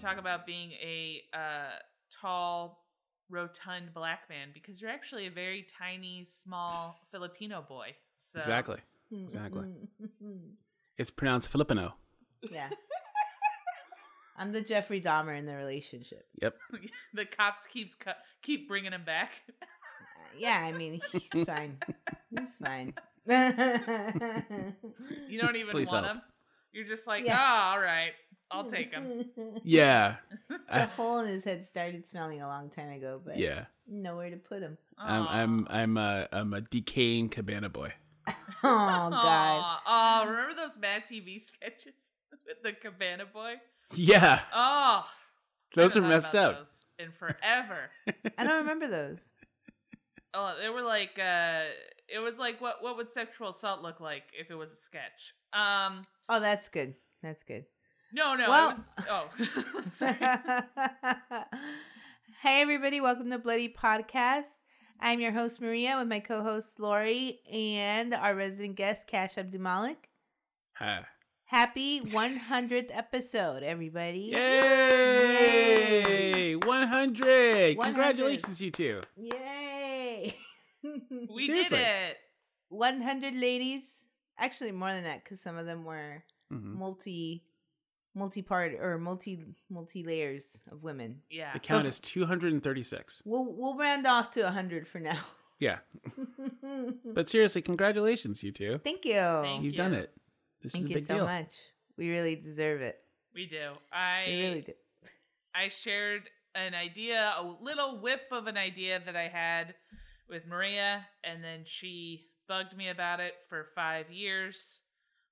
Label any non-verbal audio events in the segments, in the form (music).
talk about being a uh, tall, rotund black man because you're actually a very tiny, small (laughs) Filipino boy. So Exactly. Exactly. (laughs) It's pronounced Filipino. yeah. I'm the Jeffrey Dahmer in the relationship. Yep. (laughs) the cops keeps cu- keep bringing him back. Yeah, I mean, he's fine. He's fine. You don't even Please want help. him. You're just like, Yeah. oh, all right, I'll take him. (laughs) Yeah. The hole in his head started smelling a long time ago, but Yeah. nowhere to put him. I'm I'm I'm a I'm a decaying cabana boy. (laughs) Oh God. Oh, remember those Mad TV (laughs) sketches with the Cabana Boy? Yeah. Oh, Those are messed up. those in forever. I don't remember those. oh, they were like, uh, it was like, what what would sexual assault look like if it was a sketch? Um, Oh, that's good. That's good. No, no, Well- was. Oh, sorry. (laughs) hey, everybody. Welcome to Bloody Podcast. I'm your host, Maria, with my co host, Lauri, and our resident guest, Cash Abdumalik. Ha. Happy 100th episode, everybody. Yay! 100! 100. Congratulations, you two. Yay! (laughs) we Seriously. did it. 100 ladies. Actually, more than that, because some of them were Mhm. multi. Multi-part or multi multi layers of women. Yeah. The count is 236. We'll we'll round off to 100 for now. Yeah. (laughs) But seriously, congratulations, you two. Thank you. Thank You've you. done it. This Thank is a you so deal. much. We really deserve it. We do. I We really do. I shared an idea, a little whip of an idea that I had with Maria, and then she bugged me about it for five years,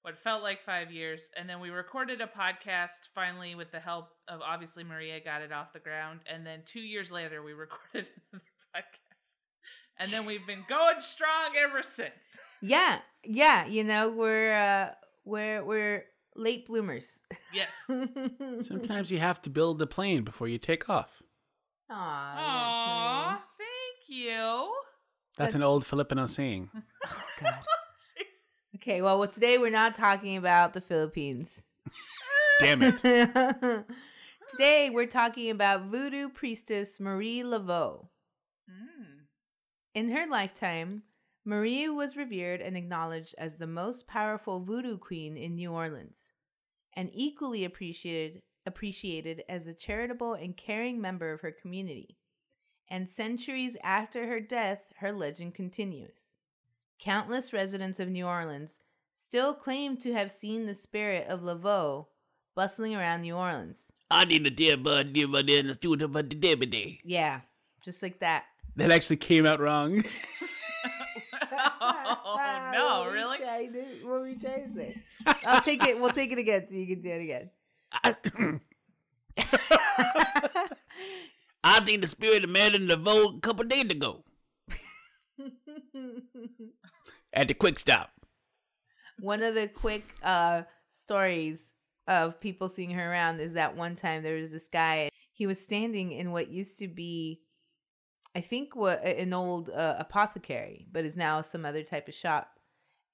what felt like five years. And then we recorded a podcast finally with the help of obviously Maria got it off the ground. And then two years later, we (laughs) recorded another podcast. And then we've been going strong ever since. Yeah, yeah. You know we're uh, we're we're late bloomers. Yes. (laughs) Sometimes you have to build the plane before you take off. Aw, Aw, that's thank you. That's an old Filipino saying. (laughs) Oh, God. Okay, well, well, today we're not talking about the Philippines. Damn it. (laughs) today we're talking about voodoo priestess Marie Laveau. Mm. In her lifetime, Marie was revered and acknowledged as the most powerful voodoo queen in New Orleans, and equally appreciated appreciated as a charitable and caring member of her community. And centuries after her death, her legend continues. Countless residents of New Orleans still claim to have seen the spirit of Laveau bustling around New Orleans. I need a dear bud, dear bud, in the studio for the deputy. Yeah, just like that. That actually came out wrong. (laughs) (laughs) oh no, really? what were you trying to say? I'll take it. We'll take it again so you can do it again. (coughs) I think the spirit of man in the vote a couple days ago (laughs) at the quick stop. One of the quick uh, stories of people seeing her around is that one time there was this guy. He was standing in what used to be, I think, what an old uh, apothecary, but is now some other type of shop.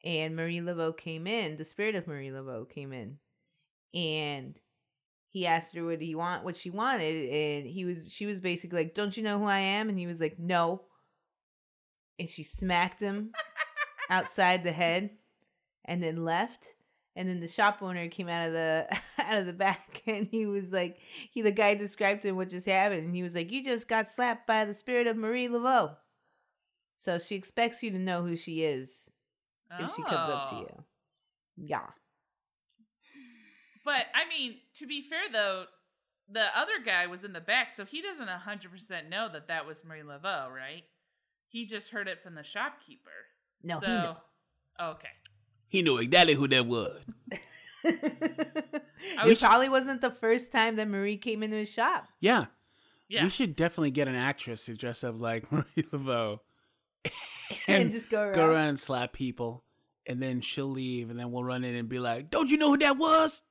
And Marie Laveau came in. The spirit of Marie Laveau came in, and he asked her what he want, what she wanted, and he was, she was basically like, "Don't you know who I am?" And he was like, "No." And she smacked him outside the head, and then left. And then the shop owner came out of the (laughs) out of the back, (laughs) and he was like, he the guy described to him what just happened, and he was like, "You just got slapped by the spirit of Marie Laveau." So she expects you to know who she is if she comes up to Oh. you. Yeah. But I mean, to be fair though, the other guy was in the back, so he doesn't hundred percent know that that was Marie Laveau, right? He just heard it from the shopkeeper. No, so, he knew. Okay. He knew exactly who that was. (laughs) it wish- probably wasn't the first time that Marie came into his shop. Yeah. Yeah. We should definitely get an actress to dress up like (laughs) Marie Laveau (laughs) And just go go around. around and slap people. And then she'll leave, and then we'll run in and be like, Don't you know who that was?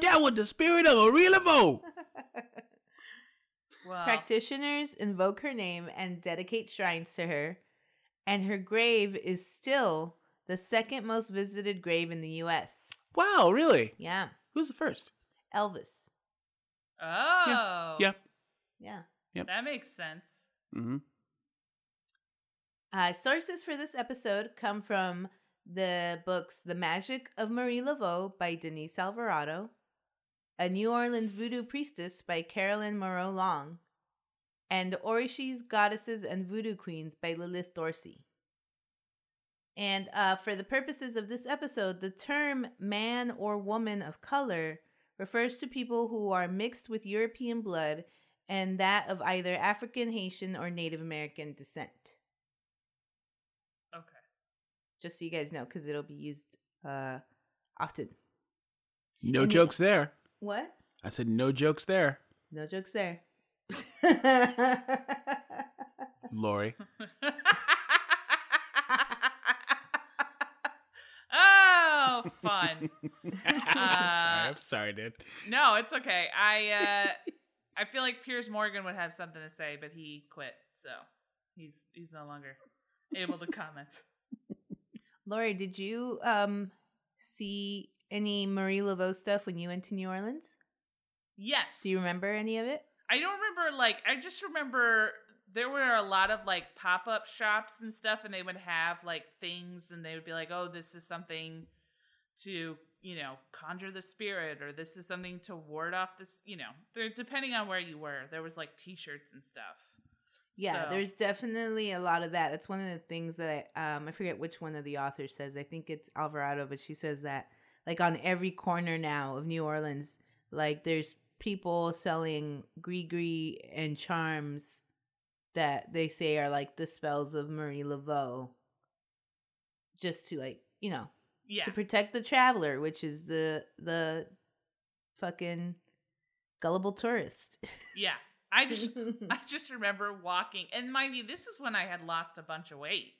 That was the spirit of Marie Laveau. Well, Practitioners invoke her name and dedicate shrines to her, and her grave is still the second most visited grave in the U.S. Wow, really? Yeah. Who's the first? Elvis. Oh. Yeah. Yeah. Yeah. That makes sense. Mm-hmm. Uh, sources for this episode come from the books The Magic of Marie Laveau by Denise Alvarado, A New Orleans Voodoo Priestess by Carolyn Morrow Long, and Orishas, Goddesses, and Voodoo Queens by Lilith Dorsey. And uh, for the purposes of this episode, the term man or woman of color refers to people who are mixed with European blood and that of either African, Haitian, or Native American descent. Okay. Just so you guys know, because it'll be used uh, often. No And- jokes there. What? I said no jokes there, No jokes there. Lauri. (laughs) oh, fun. I'm (laughs) sorry. I'm sorry, dude. No, it's okay. I uh I feel like Piers Morgan would have something to say, but he quit, so he's he's no longer able to comment. Lauri, did you um see any Marie Laveau stuff when you went to New Orleans? Yes. Do you remember any of it? I don't remember like I just remember there were a lot of like pop-up shops and stuff and they would have like things and they would be like, "Oh, this is something to, you know, conjure the spirit or this is something to ward off this, you know." They're depending on where you were. There was like t-shirts and stuff. Yeah, So- there's definitely a lot of that. That's one of the things that I, um I forget which one of the authors says. I think it's Alvarado, but she says that like on every corner now of New Orleans, like there's people selling gris and charms that they say are like the spells of Marie Laveau. Just to like, you know, yeah. to protect the traveler, which is the the fucking gullible tourist. Yeah. I just (laughs) I just remember walking, and mind you, this is when I had lost a bunch of weight.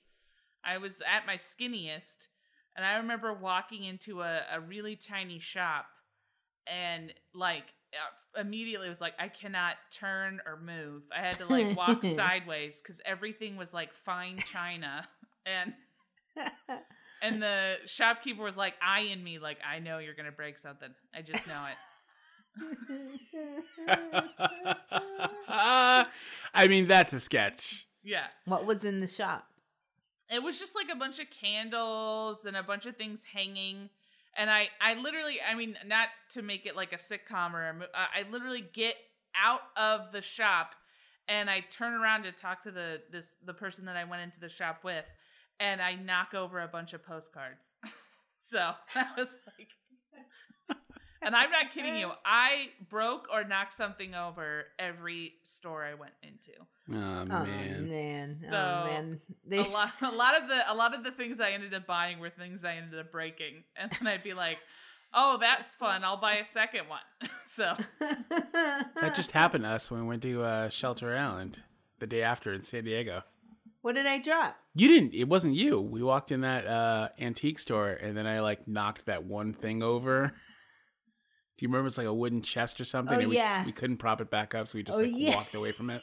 I was at my skinniest, and I remember walking into a, a really tiny shop, and like uh, immediately was like, I cannot turn or move. I had to like walk (laughs) sideways because everything was like fine china, (laughs) and and the shopkeeper was like eyeing me like, I know you're gonna break something. I just know it. (laughs) I mean, that's a sketch. Yeah. what was in the shop? It was just like a bunch of candles and a bunch of things hanging. And i i literally i mean not to make it like a sitcom or a mo- i literally get out of the shop and i turn around to talk to the this the person that i went into the shop with and i knock over a bunch of postcards. (laughs) So (laughs) that was like and i'm not kidding you (laughs) i broke or knocked something over every store i went into Oh Oh man. man, So, oh man. They, a lot a lot of the a lot of the things I ended up buying were things I ended up breaking. (laughs) And then I'd be like, "Oh, that's fun. I'll buy a second one." (laughs) so, That just happened to us when we went to uh, Shelter Island the day after in San Diego. What did I drop? You didn't. It wasn't you. We walked in that uh, antique store, and then I like knocked that one thing over. Do you remember? It's like a wooden chest or something. Oh, and we, yeah. We couldn't prop it back up, so we just Oh, like yeah. walked away from it.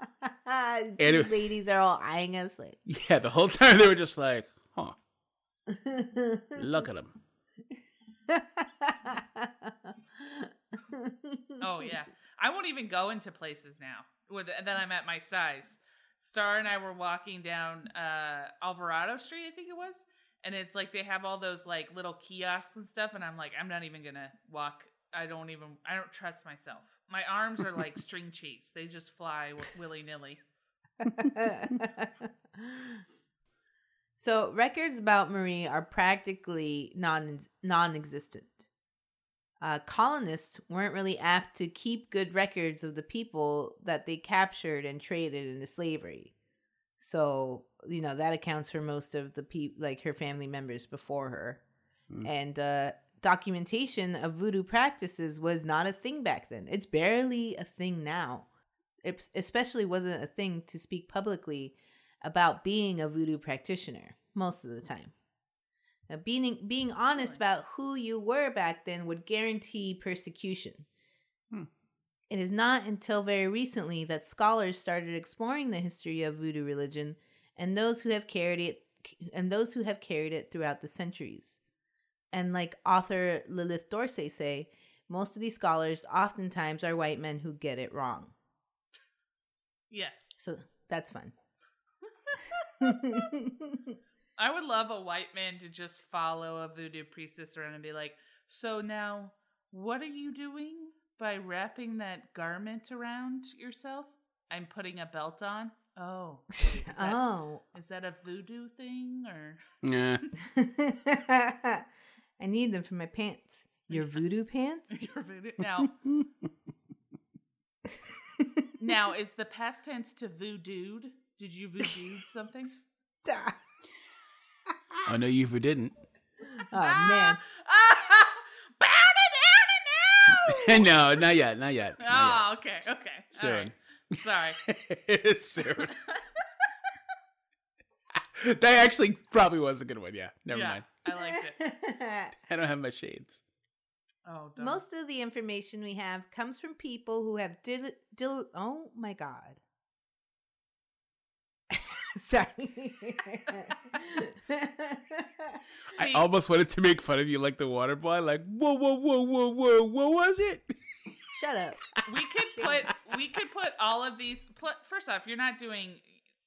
(laughs) Two it- ladies are all eyeing us like. (laughs) Yeah, the whole time they were just like, "Huh, look at him." (laughs) oh yeah, I won't even go into places now. With and then I'm at my size. Star and I were walking down uh, Alvarado Street, I think it was, and it's like they have all those like little kiosks and stuff, and I'm like, I'm not even gonna walk. I don't even. I don't trust myself. My arms are like string cheese; they just fly willy nilly. (laughs) so records about Marie are practically non non-existent. Uh, colonists weren't really apt to keep good records of the people that they captured and traded into slavery. So you know that accounts for most of the people, like her family members before her, Mm. and uh, documentation of voodoo practices was not a thing back then. It's barely a thing now. It especially wasn't a thing to speak publicly about being a voodoo practitioner most of the time. Now, being being honest about who you were back then would guarantee persecution. Hmm. It is not until very recently that scholars started exploring the history of voodoo religion and those who have carried it and those who have carried it throughout the centuries. And like author Lilith Dorsey say, Most of these scholars oftentimes are white men who get it wrong. Yes. So that's fun. (laughs) I would love a white man to just follow a voodoo priestess around and be like, So now, what are you doing by wrapping that garment around yourself? I'm putting a belt on. Oh. (laughs) Is that, oh. is that a voodoo thing or? Yeah. (laughs) (laughs) I need them for my pants. Your voodoo pants? Your voodoo? Now, now is the past tense to voodooed? Did you voodoo something? Stop. Oh, I know you who didn't. Oh man. Bow down and no, not yet. Not yet. Not Oh, okay, okay. yet. All Soon. Right. Sorry. (laughs) Soon. (laughs) (laughs) that actually probably was a good one. Yeah. Never yeah, mind. I liked it. I don't have my shades. Oh, don't. Most of the information we have comes from people who have dil- dil- oh my god. Sorry. I almost wanted to make fun of you like the water boy. Like, whoa, whoa, whoa, whoa, whoa, what was it? Shut up. we could put we could put all of these. Pl- first off, you're not doing.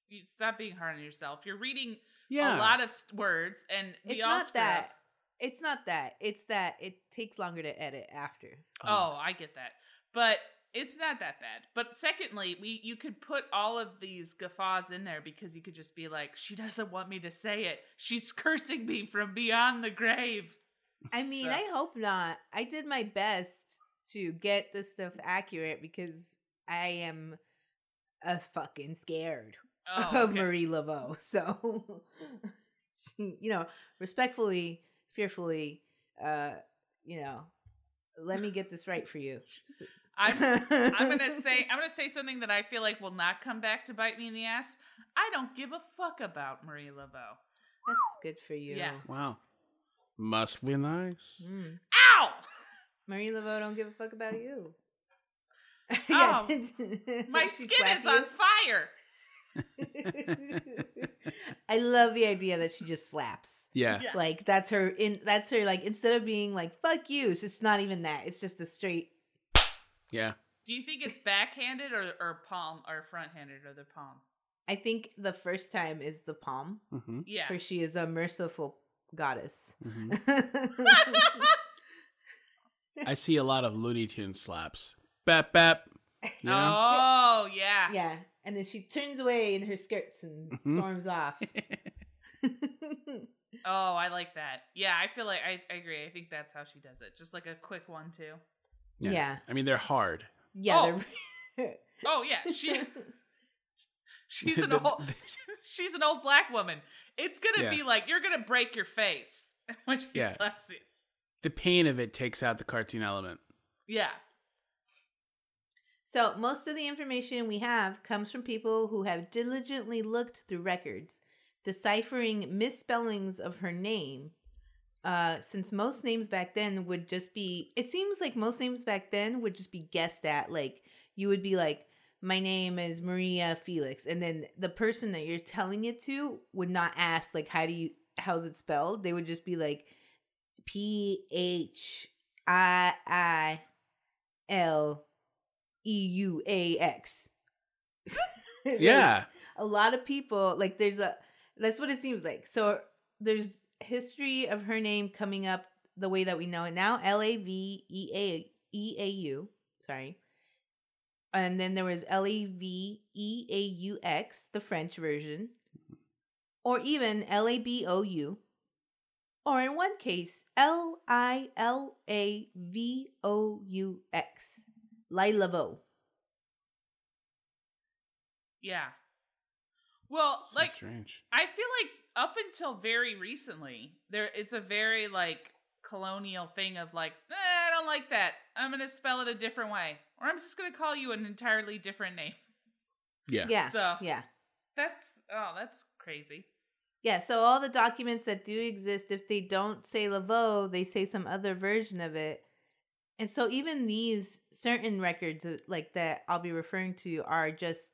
You stop being hard on yourself. You're reading Yeah. a lot of st- words, and we It's all not screw that. up. It's not that. It's that it takes longer to edit after. Oh. oh, I get that, but it's not that bad. But secondly, we you could put all of these guffaws in there because you could just be like, she doesn't want me to say it. She's cursing me from beyond the grave. I mean, So- I hope not. I did my best to get this stuff accurate because I am a fucking scared (laughs) Oh, of okay. Marie Laveau. So, (laughs) you know, respectfully, fearfully, uh, you know, let me get this right for (laughs) you. I'm I'm gonna say I'm gonna say something that I feel like will not come back to bite me in the ass. I don't give a fuck about Marie Laveau. That's good for you. Yeah. Wow. Must be nice. Mm. Ow! Marie Laveau don't give a fuck about you. (laughs) Oh, My skin is you? on fire. (laughs) I love the idea that she just slaps. Yeah. Yeah. Like that's her in that's her like instead of being like fuck you, it's just not even that. It's just a straight Yeah. Do you think it's backhanded or or palm or front handed or the palm? I think the first time is the palm, hmm Yeah. for she is a merciful goddess. hmm (laughs) I see a lot of Looney Tune slaps. Bap bap. (laughs) You know? Oh yeah. yeah. And then she turns away in her skirts and Mhm. storms off. (laughs) (laughs) Oh, I like that. Yeah, I feel like I, I agree. I think that's how she does it. Just like a quick one too. yeah. yeah. I mean, they're hard. Yeah. Oh. they're- Oh yeah, she she's an The- old she's an old black woman. It's gonna Yeah. be like you're gonna break your face when she Yeah. slaps you. The pain of it takes out the cartoon element. Yeah. So, most of the information we have comes from people who have diligently looked through records, deciphering misspellings of her name. Uh, since most names back then would just be, it seems like most names back then would just be guessed at. Like, you would be like, my name is Maria Felix. And then the person that you're telling it to would not ask, like, how do you, how's it spelled? They would just be like, P H I I L E U A X. (laughs) Yeah. a lot of people like there's a that's what it seems like. So there's history of her name coming up the way that we know it now. L A V E A E A U. Sorry. And then there was L A V E A U X, the French version. Or even L A B O U. Or in one case, L I L A V O U X. Laveau. Yeah. Well, So like strange. I feel like up until very recently, there it's a very like colonial thing of like, eh, I don't like that. I'm gonna spell it a different way, or I'm just gonna call you an entirely different name. Yeah. Yeah. So Yeah. that's oh, that's crazy. Yeah, so all the documents that do exist, if they don't say Laveau, they say some other version of it. And so even these certain records uh, like that I'll be referring to are just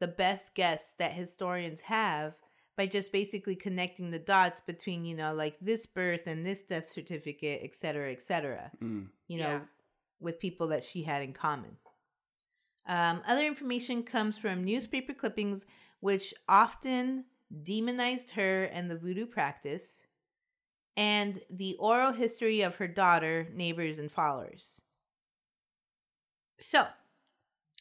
the best guess that historians have by just basically connecting the dots between, you know, like this birth and this death certificate, et cetera, et cetera. Mm. You know, Yeah. with people that she had in common. Um, other information comes from newspaper clippings, which often demonized her and the voodoo practice, and the oral history of her daughter, neighbors, and followers. So,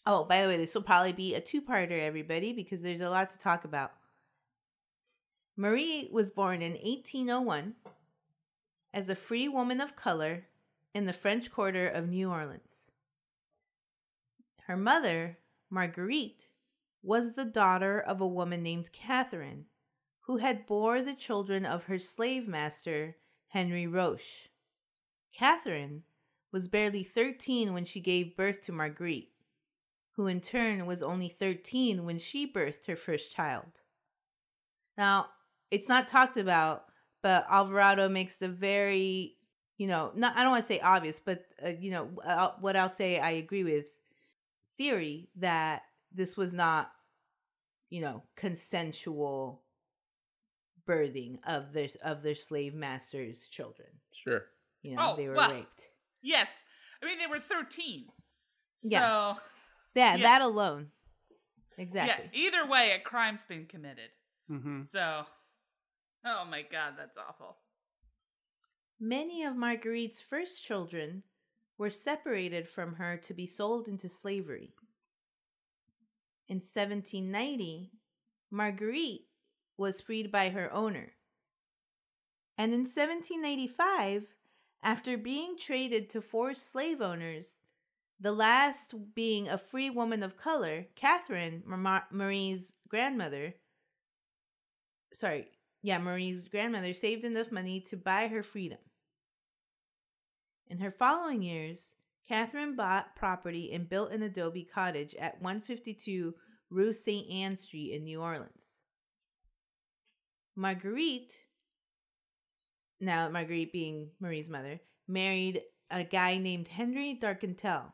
oh, by the way, this will probably be a two parter, everybody, because there's a lot to talk about. Marie was born in 1801 as a free woman of color in the French Quarter of New Orleans. Her mother, Marguerite, was the daughter of a woman named Catherine, who had bore the children of her slave master, Henry Roche. Catherine was barely 13 when she gave birth to Marguerite, who in turn was only 13 when she birthed her first child. Now, it's not talked about, but Alvarado makes the very, you know, not I don't want to say obvious, but uh, you know, uh, what I'll say I agree with theory that this was not, you know, consensual birthing of their of their slave masters' children. Sure. You know, Oh, they were well, raped. Yes. I mean, they were 13. So, Yeah. Yeah, Yeah. that alone. Exactly. yeah, either way, a crime's been committed. Mm-hmm. So, oh my god, that's awful. Many of Marguerite's first children were separated from her to be sold into slavery. In 1790, Marguerite was freed by her owner. And in 1795, after being traded to four slave owners, the last being a free woman of color, Catherine, Marie's grandmother, sorry, yeah, Marie's grandmother saved enough money to buy her freedom. In her following years, Catherine bought property and built an adobe cottage at 152 Rue St. Anne Street in New Orleans. Marguerite, now Marguerite being Marie's mother, married a guy named Henry D'Arcantel.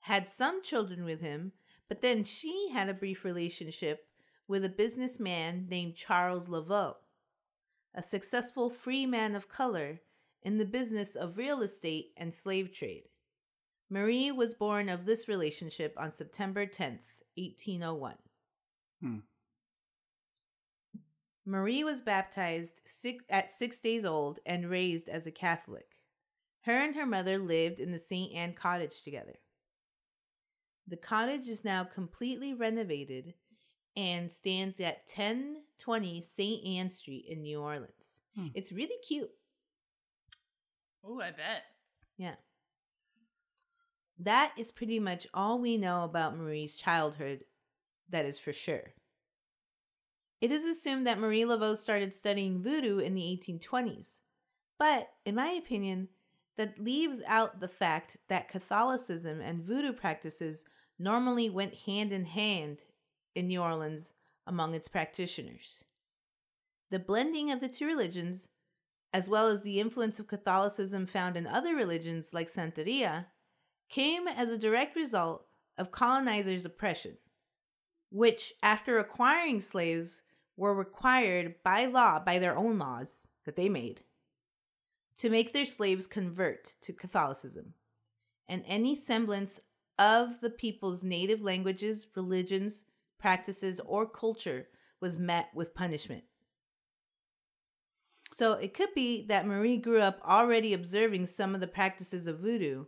Had some children with him, but then she had a brief relationship with a businessman named Charles Laveau, a successful free man of color in the business of real estate and slave trade. Marie was born of this relationship on September 10th, 1801. Hmm. Marie was baptized six, at six days old and raised as a Catholic. Her and her mother lived in the St. Anne cottage together. The cottage is now completely renovated and stands at 1020 St. Anne Street in New Orleans. Hmm. It's really cute. Oh, I bet. Yeah. That is pretty much all we know about Marie's childhood, that is for sure. It is assumed that Marie Laveau started studying voodoo in the 1820s, but in my opinion, that leaves out the fact that Catholicism and voodoo practices normally went hand in hand in New Orleans among its practitioners. The blending of the two religions, as well as the influence of Catholicism found in other religions like Santeria, came as a direct result of colonizers' oppression, which, after acquiring slaves, were required by law, by their own laws that they made, to make their slaves convert to Catholicism. And any semblance of the people's native languages, religions, practices, or culture was met with punishment. So it could be that Marie grew up already observing some of the practices of voodoo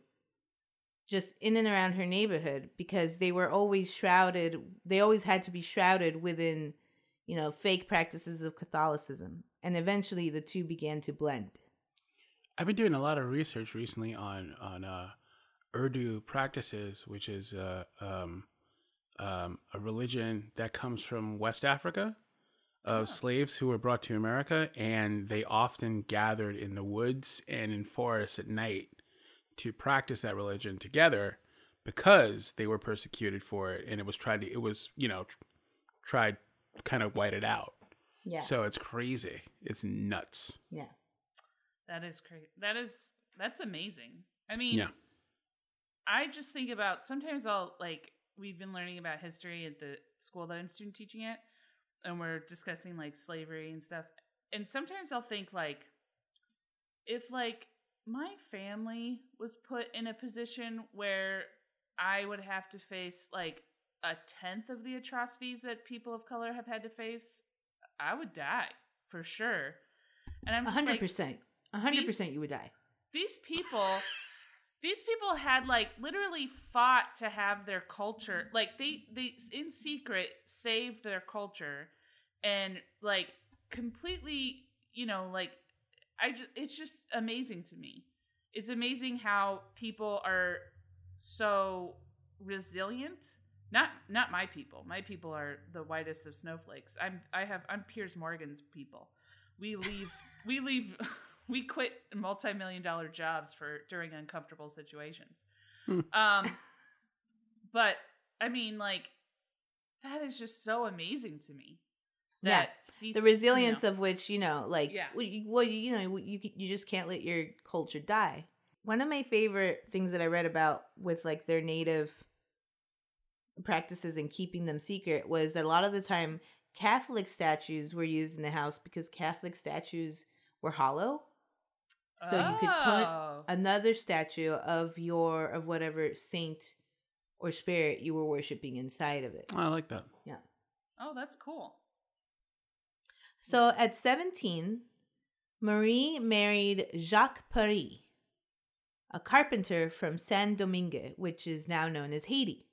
just in and around her neighborhood because they were always shrouded, they always had to be shrouded within, you know, fake practices of Catholicism. And eventually the two began to blend. I've been doing a lot of research recently on on uh, Urdu practices, which is uh, um, um, a religion that comes from West Africa of slaves who were brought to America, and they often gathered in the woods and in forests at night to practice that religion together because they were persecuted for it, and it was tried to it was you know tr- tried kind of white it out. Yeah. So it's crazy. It's nuts. yeah. That is crazy. That is that's amazing. I mean, Yeah. I just think about sometimes I'll like we've been learning about history at the school that I'm student teaching at, and we're discussing like slavery and stuff. And sometimes I'll think like if like my family was put in a position where I would have to face like a tenth of the atrocities that people of color have had to face, I would die for sure. And I'm hundred percent, A hundred percent you would die. these people these people had like literally fought to have their culture like they they in secret saved their culture and like completely you know like i just it's just amazing to me it's amazing how people are so resilient not not my people my people are the whitest of snowflakes i'm i have i'm piers morgan's people we leave (laughs) we leave (laughs) we quit multi-million dollar jobs for during uncomfortable situations Hmm. um (laughs) but i mean like that is just so amazing to me Yeah. that these, the resilience you know, of which you know like Yeah. well, you, well, you know you you just can't let your culture die one of my favorite things that i read about with like their native practices and keeping them secret was that a lot of the time catholic statues were used in the house because catholic statues were hollow so you could put Oh. another statue of your of whatever saint or spirit you were worshiping inside of it I like that. Yeah. Oh that's cool So at 17, Marie married Jacques Paris, a carpenter from Saint Domingue, which is now known as Haiti.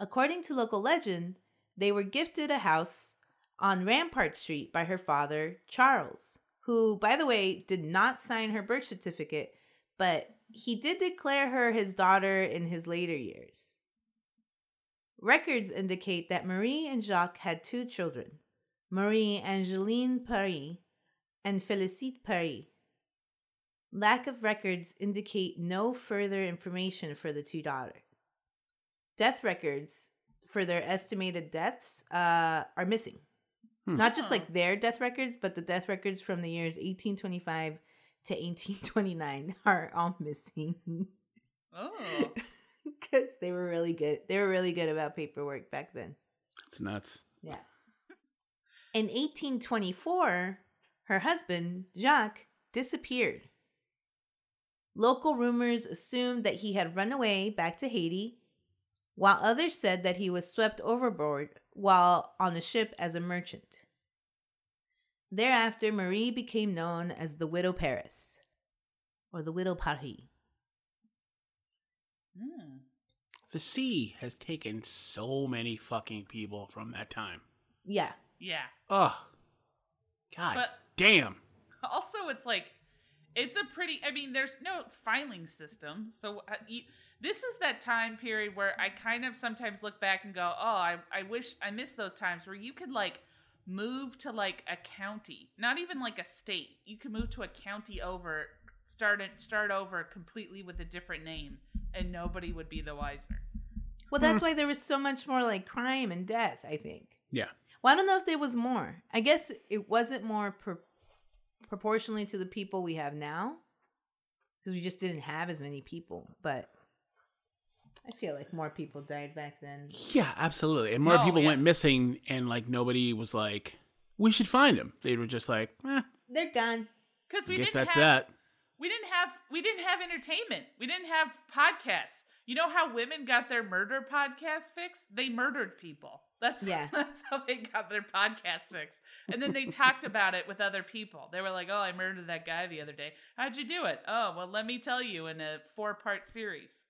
According to local legend, they were gifted a house on Rampart Street by her father, Charles, who, by the way, did not sign her birth certificate, but he did declare her his daughter in his later years. Records indicate that Marie and Jacques had two children, Marie Angeline Paris and Felicite Paris. Lack of records indicate no further information for the two daughters. Death records for their estimated deaths uh, are missing. Hmm. Not just like their death records, but the death records from the years 1825 to 1829 (laughs) are all missing. oh (laughs) Because they were really good. They were really good about paperwork back then. It's nuts. Yeah. (laughs) In 1824, her husband, Jacques, disappeared. Local rumors assumed that he had run away back to Haiti, while others said that he was swept overboard while on the ship as a merchant. Thereafter, Marie became known as the Widow Paris, or the Widow Paris. Hmm. The sea has taken so many fucking people from that time. Yeah. yeah Ugh. God But- damn. also it's like it's a pretty i mean there's no filing system so uh, you, this is that time period where i kind of sometimes look back and go oh i, I wish i miss those times where you could like move to like a county not even like a state you could move to a county over start it start over completely with a different name and nobody would be the wiser Well, that's hmm. why there was so much more like crime and death, I think. Yeah. Well, I don't know if there was more. I guess it wasn't more pro- proportionally to the people we have now because we just didn't have as many people. But I feel like more people died back then. Yeah, absolutely. And more No, people yeah. went missing, and like nobody was like, "We should find them." They were just like, eh, They're gone. because "I we guess didn't that's have that." we didn't have we didn't have entertainment. We didn't have podcasts. You know how women got their murder podcast fixed? They murdered people. That's Yeah. (laughs) That's how they got their podcast fixed. And then they talked about it with other people. They were like, "Oh, I murdered that guy the other day. How'd you do it? Oh, well, let me tell you in a four-part series.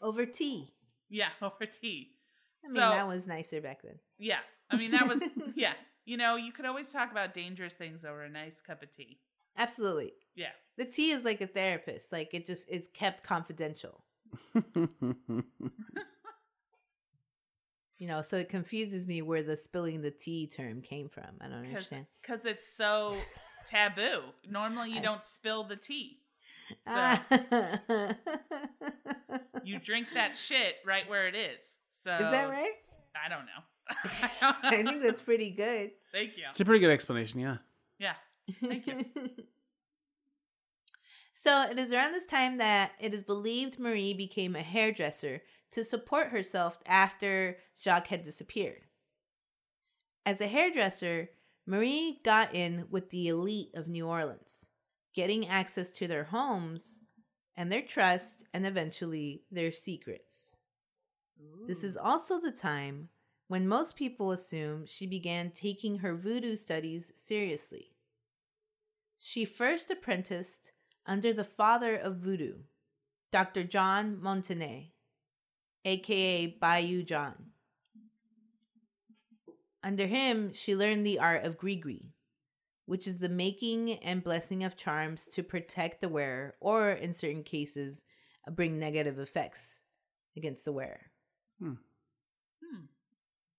Over tea. Yeah, (laughs) over tea. I mean, so that was nicer back then. yeah, I mean that was (laughs) yeah. You know, you could always talk about dangerous things over a nice cup of tea. Absolutely. Yeah. The tea is like a therapist. Like it just it's kept confidential. (laughs) You know, so it confuses me where the spilling the tea term came from. I don't understand. because it's so taboo. Normally, you I- don't spill the tea. (laughs) So Ah. you drink that shit right where it is. So Is that right? I don't know. (laughs) I think that's pretty good. (laughs) Thank you. it's a pretty good explanation. Yeah. Yeah. Thank you. so it is around this time that it is believed Marie became a hairdresser to support herself after Jacques had disappeared. As a hairdresser, Marie got in with the elite of New Orleans, getting access to their homes and their trust, and eventually their secrets. This is also the time when most people assume she began taking her voodoo studies seriously. She first apprenticed under the father of voodoo, Dr. John Montanet, aka Bayou John. Under him, she learned the art of grigri, which is the making and blessing of charms to protect the wearer, or in certain cases, bring negative effects against the wearer. Hmm. Hmm.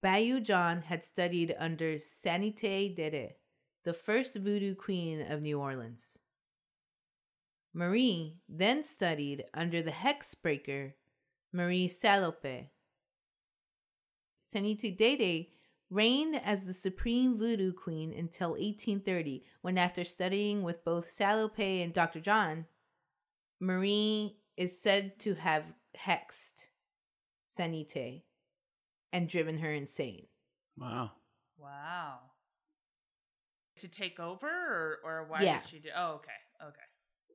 Bayou John had studied under Sanité Dede, the first voodoo queen of New Orleans. Marie then studied under the hex breaker Marie Salope. Sanité Dede reigned as the supreme voodoo queen until 1830, when, after studying with both Salope and Dr. John, Marie is said to have hexed Sanité and driven her insane. Wow. Wow. To take over, or or why Yeah. did she do? Oh, okay, okay.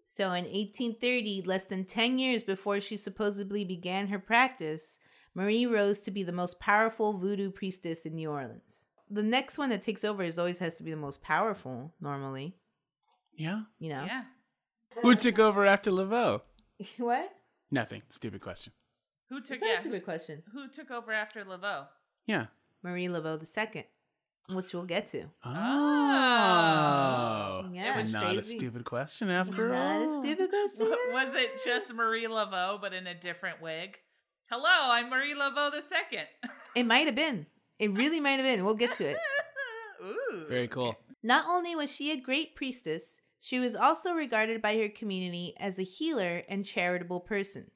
So in 1830, less than 10 years before she supposedly began her practice, Marie rose to be the most powerful voodoo priestess in New Orleans. The next one that takes over is always has to be the most powerful, normally. Yeah. You know? Yeah. Who took over after Laveau? (laughs) what? Nothing. Stupid question. Who took? That's Yeah. a stupid question. Who took over after Laveau? Yeah. Marie Laveau II, which we'll get to. Oh. oh. Yeah, It was Not a Jay-Z. stupid question after Not all. a stupid question. (laughs) Was it just Marie Laveau, but in a different wig? Hello, I'm Marie Laveau the second. (laughs) It might have been. It really might have been. We'll get to it. (laughs) Ooh. Very cool. Not only was she a great priestess, she was also regarded by her community as a healer and charitable person.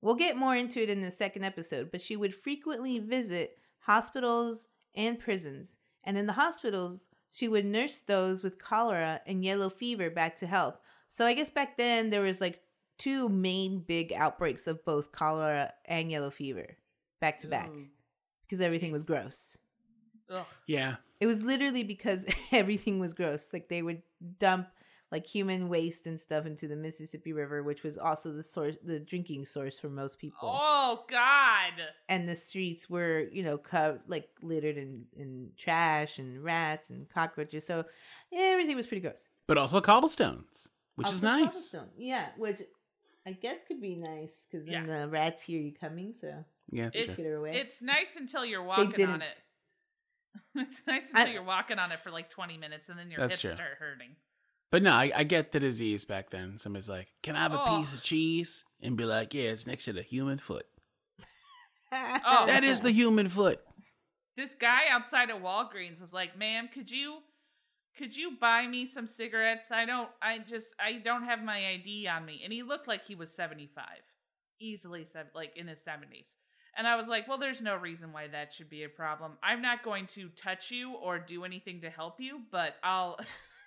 We'll get more into it in the second episode, but she would frequently visit hospitals and prisons, and in the hospitals, she would nurse those with cholera and yellow fever back to health. So I guess back then there was like two main big outbreaks of both cholera and yellow fever back to back because everything was gross. Ugh. Yeah. It was literally because (laughs) everything was gross. Like they would dump like human waste and stuff into the Mississippi River, which was also the source, the drinking source for most people. Oh God. And the streets were, you know, co- like littered in, in trash and rats and cockroaches. So yeah, everything was pretty gross. But also cobblestones, which is nice. cobblestone. Yeah, which I guess could be nice because then Yeah. the rats hear you coming. So Yeah, it's, It's- true. get her away. It's nice until you're they walking didn't. on it. (laughs) It's nice until I- you're walking on it for like 20 minutes and then your That's hips true. start hurting. But no, I, I get the disease back then. Somebody's like, "Can I have a Oh. piece of cheese?" And be like, "Yeah, it's next to the human foot. (laughs) Oh. That is the human foot." This guy outside of Walgreens was like, "Ma'am, could you could you buy me some cigarettes? I don't I just I don't have my ID on me." And he looked like he was 75. Easily like in his 70s. And I was like, "Well, there's no reason why that should be a problem. I'm not going to touch you or do anything to help you, but I'll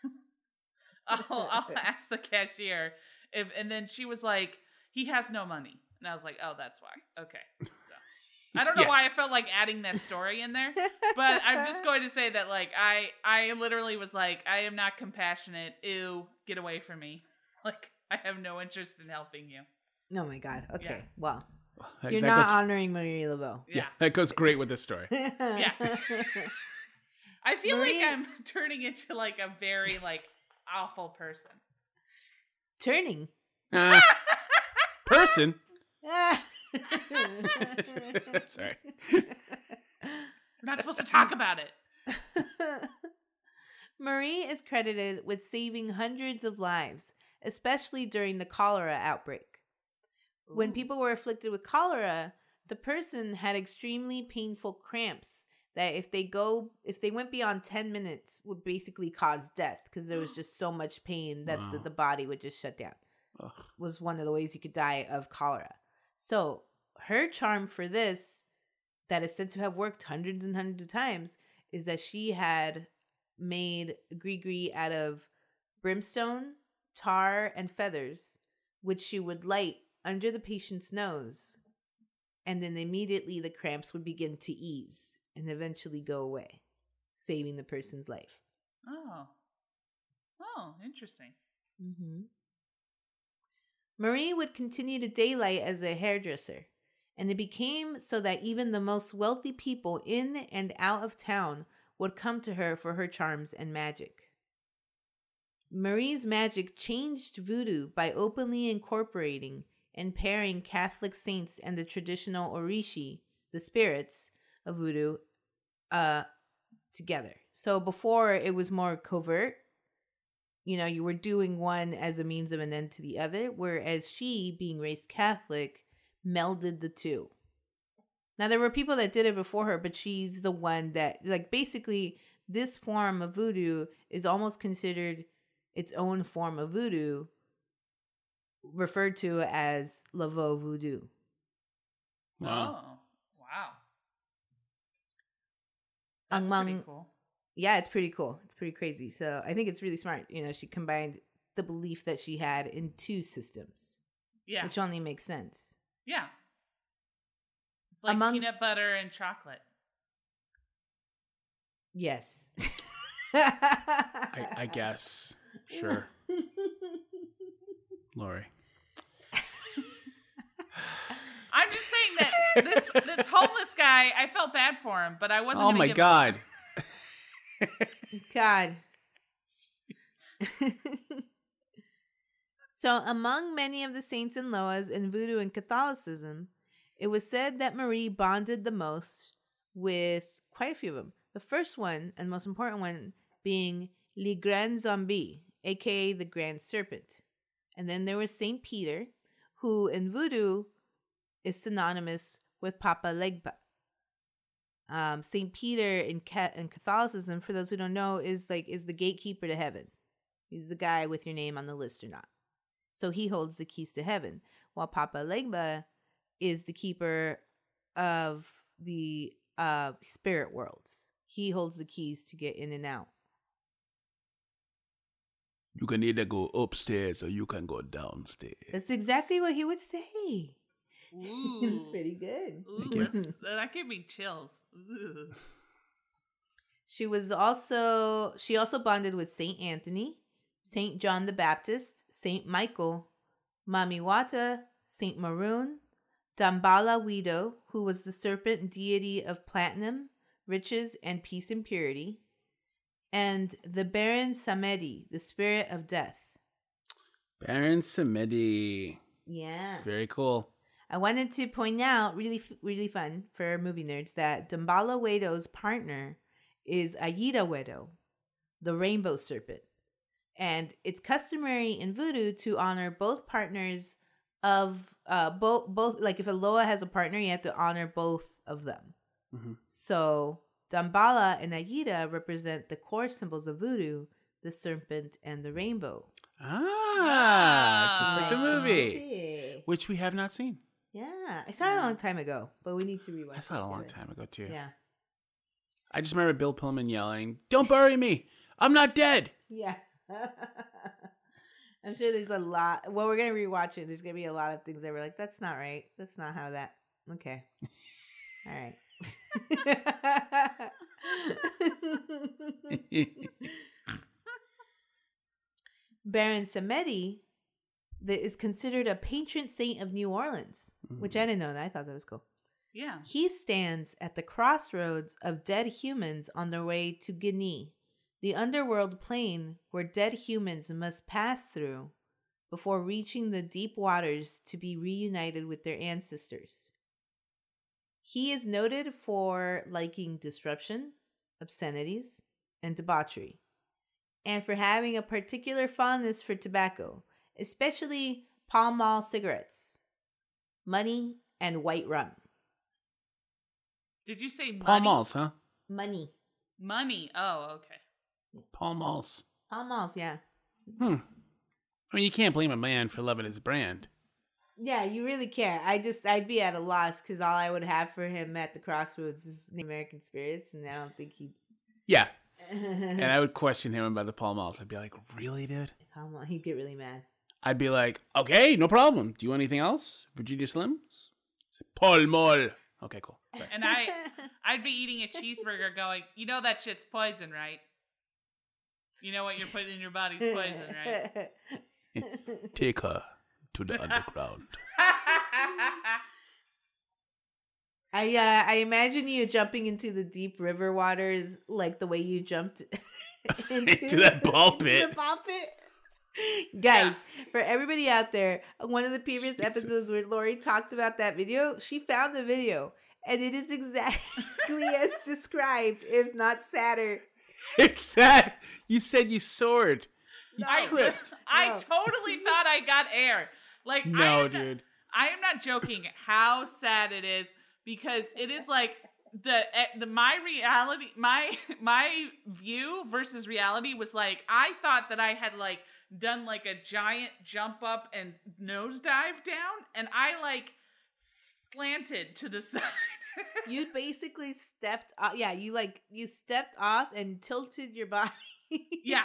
(laughs) I'll, I'll (laughs) ask the cashier if and then she was like, "He has no money." And I was like, "Oh, that's why." Okay. So I don't know Yeah. why I felt like adding that story in there, but I'm just (laughs) going to say that like I I literally was like, I am not compassionate. Ew, get away from me. (laughs) Like I have no interest in helping you. Oh my god. Okay. Yeah. Well, That- you're that not goes- honoring Marie Laveau. yeah, Yeah. that goes great with this story. (laughs) yeah. I feel Marie- like I'm turning into like a very like awful person. Turning. Uh, person. (laughs) (laughs) Sorry. We're not supposed to talk about it. (laughs) Marie is credited with saving hundreds of lives, especially during the cholera outbreak. When people were afflicted with cholera, the person had extremely painful cramps that if they go if they went beyond 10 minutes would basically cause death because there was (gasps) just so much pain that the, Wow. the body would just shut down. Ugh. was one of the ways you could die of cholera. So her charm for this, that is said to have worked hundreds and hundreds of times, is that she had made gree out of brimstone, tar, and feathers, which she would light under the patient's nose, and then immediately the cramps would begin to ease and eventually go away, saving the person's life. Oh. Oh, interesting. hmm Marie would continue to daylight as a hairdresser, and it became so that even the most wealthy people in and out of town would come to her for her charms and magic. Marie's magic changed voodoo by openly incorporating and pairing Catholic saints and the traditional Orisha, the spirits of voodoo, uh, together. So before it was more covert, you know, you were doing one as a means of an end to the other, whereas she, being raised Catholic, melded the two. Now, there were people that did it before her, but she's the one that, like, basically, this form of voodoo is almost considered its own form of voodoo, referred to as Laveau voodoo. Wow. Oh, wow. That's Among pretty cool. Yeah, it's pretty cool. It's pretty crazy. So I think it's really smart. You know, she combined the belief that she had in two systems, Yeah. which only makes sense. yeah. It's like Amongst- peanut butter and chocolate. Yes. I, I guess. Sure, (laughs) Lauri. I'm just saying that this this homeless guy, I felt bad for him, but I wasn't. Oh my give- god. God. so, among many of the saints and loas in voodoo and Catholicism, it was said that Marie bonded the most with quite a few of them. The first one, and most important one, being Le Grand Zombie, aka the Grand Serpent. And then there was Saint Peter, who in voodoo is synonymous with Papa Legba. Um, Saint Peter in, Ca- in Catholicism, for those who don't know, is like is the gatekeeper to heaven. He's the guy with your name on the list or not. So he holds the keys to heaven, while Papa Legba is the keeper of the uh, spirit worlds. He holds the keys to get in and out. You can either go upstairs or you can go downstairs. That's exactly what he would say. Ooh. it's pretty good. Ooh, that's, that gave me chills. She was also she also bonded with Saint Anthony, Saint John the Baptist, Saint Michael, Mami Wata, Saint Maroon, Dambala Wedo, who was the serpent deity of platinum, riches, and peace and purity, and the Baron Samedi, the spirit of death. Baron Samedi. Yeah. Very cool. I wanted to point out, really, really fun for movie nerds, that Dambala Wedo's partner is Aida Wedo, the rainbow serpent. And it's customary in voodoo to honor both partners of uh both both like if a Loa has a partner, you have to honor both of them. Mhm. So Dambala and Aida represent the core symbols of voodoo, the serpent and the rainbow. Ah, just like the Ah. movie, Yeah. which we have not seen. Yeah, I saw it a long time ago, but we need to rewatch. I saw it a long together. time ago too. Yeah, I just remember Bill Pullman yelling, "Don't bury me! I'm not dead." yeah. (laughs) I'm sure there's a lot. Well, we're gonna rewatch it. There's gonna be a lot of things that we're like, "That's not right. That's not how that." Okay, all right. (laughs) (laughs) Baron Samedi that is considered a patron saint of New Orleans, which mm. I didn't know. That I thought that was cool. Yeah. He stands at the crossroads of dead humans on their way to Guinea, the underworld plane where dead humans must pass through before reaching the deep waters to be reunited with their ancestors. He is noted for liking disruption, obscenities, and debauchery, and for having a particular fondness for tobacco, especially Pall Mall cigarettes, money, and white rum. Did you say money? Pall Malls, huh? Money. Money. Oh, okay. Pall Malls. Pall Malls, yeah. Hmm. I mean, you can't blame a man for loving his brand. Yeah, you really can't. I just, I'd be at a loss because all I would have for him at the crossroads is the American spirits, and I don't think he'd. Yeah, (laughs) and I would question him about the Pall Malls. I'd be like, "Really, dude?" Pall Mall, he'd get really mad. I'd be like, "Okay, no problem. Do you want anything else? Virginia Slims?" Say, Pall Mall. Okay, cool. Sorry. And I, (laughs) I'd be eating a cheeseburger, going, "You know that shit's poison, right? You know what you're putting in your body's poison, right?" (laughs) Take her to the underground. (laughs) I uh, I imagine you jumping into the deep river waters like the way you jumped into, Into that ball into the ball pit. (laughs) Guys, for everybody out there, one of the previous episodes where Lauri talked about that video, she found the video, and it is exactly (laughs) as described, if not sadder. (laughs) It's sad. You said you soared. You I, tripped. I No. totally thought I got air. Like I No, am not- dude. I am not joking how sad it is because it is like the eh, the my reality my my view versus reality was like I thought that I had like done like a giant jump up and nosedive down and I like slanted to the (laughs) side. You basically stepped off. Yeah, you like you stepped off and tilted your body. Yeah.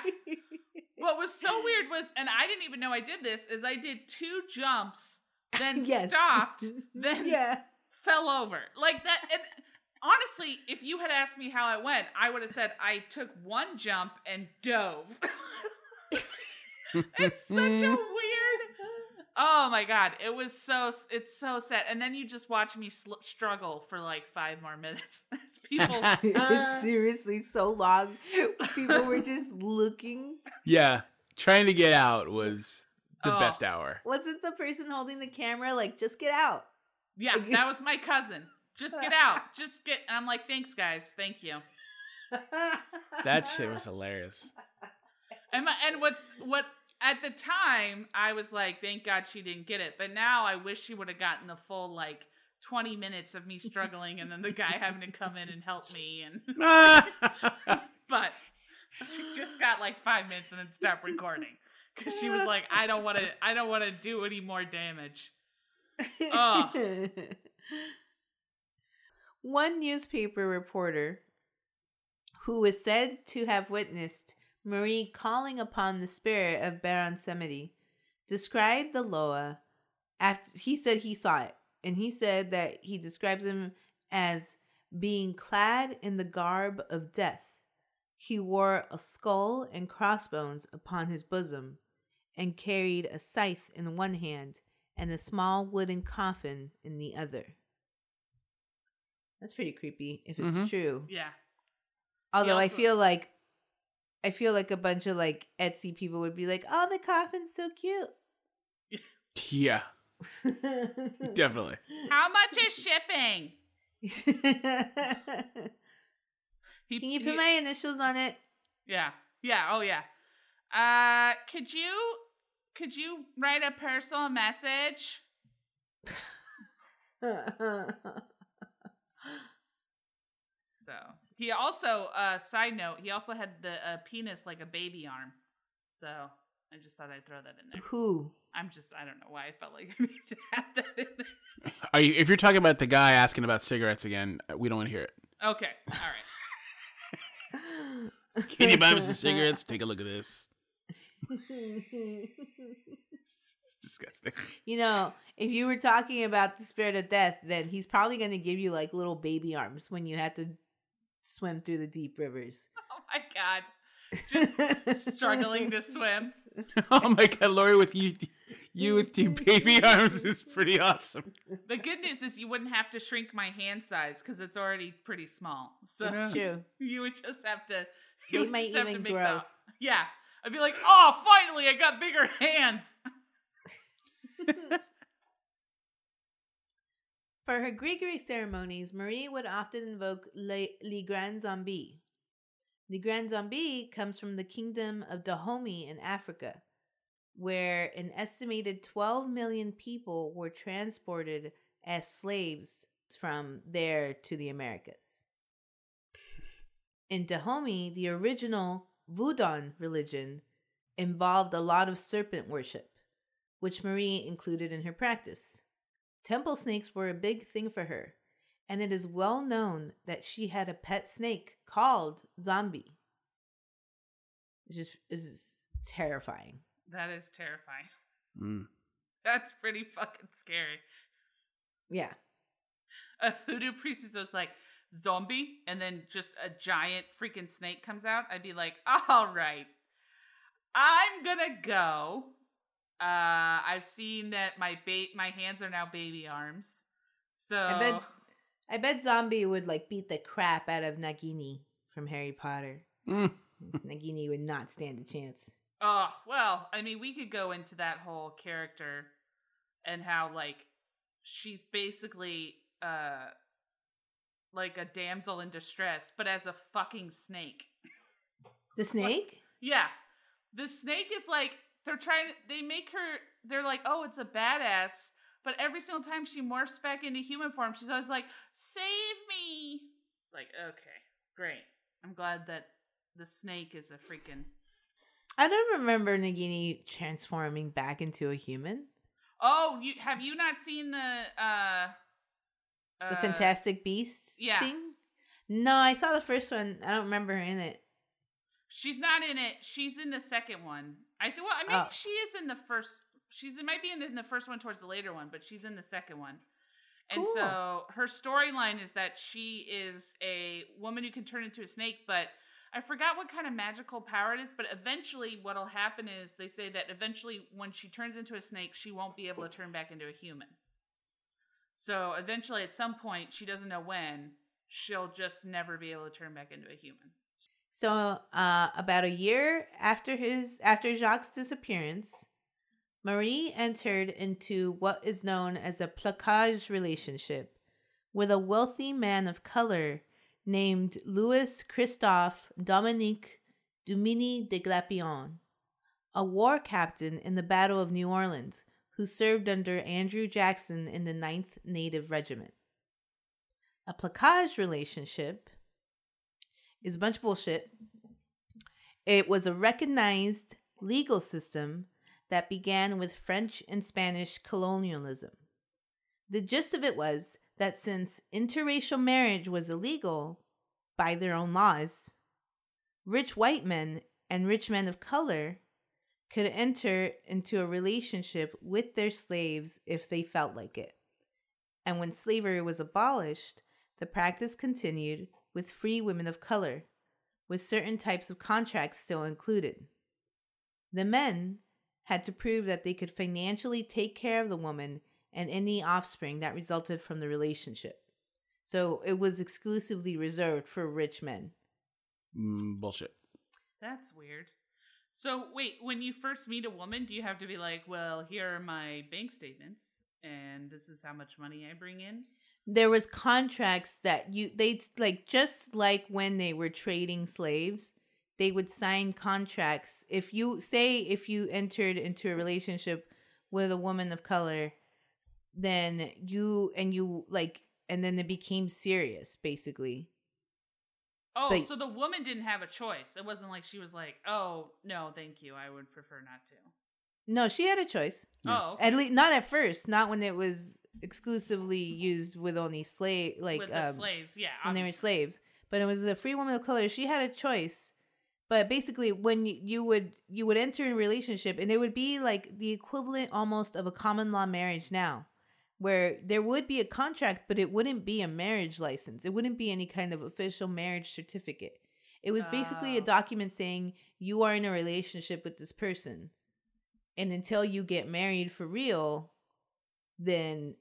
(laughs) what was so weird was and I didn't even know I did this is I did two jumps then (laughs) Yes. stopped then yeah. fell over like that and honestly if you had asked me how i went i would have said i took one jump and dove it's such a (laughs) weird oh my god it was so it's so sad and then you just watch me sl- struggle for like five more minutes (laughs) as people (laughs) it's uh, seriously so long. People were just looking. Yeah. Trying to get out was the Oh. best hour. Wasn't the person holding the camera like, just get out? yeah that was my cousin just get out just get and i'm like thanks guys thank you That shit was hilarious. And my, and what's what at the time I was like, thank God she didn't get it. But now I wish she would have gotten the full like twenty minutes of me (laughs) struggling and then the guy having to come in and help me. And (laughs) (laughs) but she just got like five minutes and then stopped recording because she was like, I don't want to, I don't want to do any more damage. Ugh. One newspaper reporter who is said to have witnessed Marie calling upon the spirit of Baron Samedi described the Loa after he said he saw it and he said that he describes him as being clad in the garb of death he wore a skull and crossbones upon his bosom and carried a scythe in one hand and a small wooden coffin in the other. That's pretty creepy if it's Mhm. true. Yeah, Although I feel like I feel like a bunch of like Etsy people would be like, "Oh, the coffin's so cute." yeah, definitely. how much is shipping? (laughs) He, Can you he- put my initials on it? Yeah. Yeah. Oh yeah. Uh could you could you write a personal message? (laughs) So he also uh side note, he also had the uh, penis like a baby arm. So I just thought I'd throw that in there. Who? I'm just I don't know why I felt like (laughs) I need to have that in there. Are you? If you're talking about the guy asking about cigarettes again, uh, we don't want to hear it. Okay. All right. (laughs) Can you buy me some cigarettes? Take a look at this. It's disgusting. You know, if you were talking about the spirit of death, then he's probably going to give you like little baby arms when you have to swim through the deep rivers. (laughs) Oh my god. Just struggling to swim. (laughs) oh my god, Lauri with you, you with two (laughs) baby arms is pretty awesome. The good news is you wouldn't have to shrink my hand size because it's already pretty small. So Yeah. True. you would just have to. You would might just have to even make grow. the- yeah, I'd be like, oh, finally, I got bigger hands. For her Grigori ceremonies, Marie would often invoke Le, Le Grand Zombie. The Grand Zombie comes from the kingdom of Dahomey in Africa, where an estimated 12 million people were transported as slaves from there to the Americas. In Dahomey, the original Vodun religion involved a lot of serpent worship, which Marie included in her practice. Temple snakes were a big thing for her, and it is well known that she had a pet snake called Zombie. It's just it's terrifying. That is terrifying. Mm. (laughs) That's pretty fucking scary. Yeah. A voodoo priestess was like, zombie, and then just a giant freaking snake comes out. I'd be like, all right, I'm gonna go Uh, I've seen that my ba- my hands are now baby arms. So I bet I bet Zombie would like beat the crap out of Nagini from Harry Potter. Mm. (laughs) Nagini would not stand a chance. Oh, well, I mean, we could go into that whole character and how like she's basically uh like a damsel in distress, but as a fucking snake. The snake? Yeah. The snake is like they're trying to they make her they're like, "Oh, it's a badass." But every single time she morphs back into human form, she's always like, "Save me." It's like, "Okay, great. I'm glad that the snake is a freaking I don't remember Nagini transforming back into a human. Oh, you have you not seen the uh The uh, Fantastic Beasts yeah. thing? No, I saw the first one. I don't remember her in it. She's not in it. She's in the second one. I think. Well, I mean, Oh. she is in the first. She's it might be in, in the first one towards the later one, but she's in the second one. And Cool. so her storyline is that she is a woman who can turn into a snake, but I forgot what kind of magical power it is. But eventually, what'll happen is they say that eventually, when she turns into a snake, she won't be able to turn back into a human. So eventually, at some point, she doesn't know when, she'll just never be able to turn back into a human. So, uh, about a year after his after Jacques' disappearance, Marie entered into what is known as a placage relationship with a wealthy man of color named Louis Christophe Dominique Duminy de Glapion, a war captain in the Battle of New Orleans who served under Andrew Jackson in the 9th Native Regiment. A placage relationship is a bunch of bullshit. It was a recognized legal system that began with French and Spanish colonialism. The gist of it was that since interracial marriage was illegal by their own laws, rich white men and rich men of color could enter into a relationship with their slaves if they felt like it. And when slavery was abolished, the practice continued with free women of color, with certain types of contracts still included. The men had to prove that they could financially take care of the woman and any offspring that resulted from the relationship. So it was exclusively reserved for rich men. Mm, bullshit. That's weird. So wait, when you first meet a woman, do you have to be like, "Well, here are my bank statements, and this is how much money I bring in"? There was contracts that you they like just like when they were trading slaves, they would sign contracts. If you say if you entered into a relationship with a woman of color, then you and you like and then it became serious basically. Oh, But- so the woman didn't have a choice. It wasn't like she was like, "Oh, no, thank you. I would prefer not to." No, she had a choice. Yeah. Oh, okay. At least not at first, not when it was exclusively used with only slave like with the um, slaves, yeah. when they were slaves. But it was a free woman of color. She had a choice. But basically, when you, you would you would enter a relationship, and it would be like the equivalent almost of a common law marriage now, where there would be a contract, but it wouldn't be a marriage license. It wouldn't be any kind of official marriage certificate. It was basically a Oh. document saying you are in a relationship with this person, and until you get married for real, then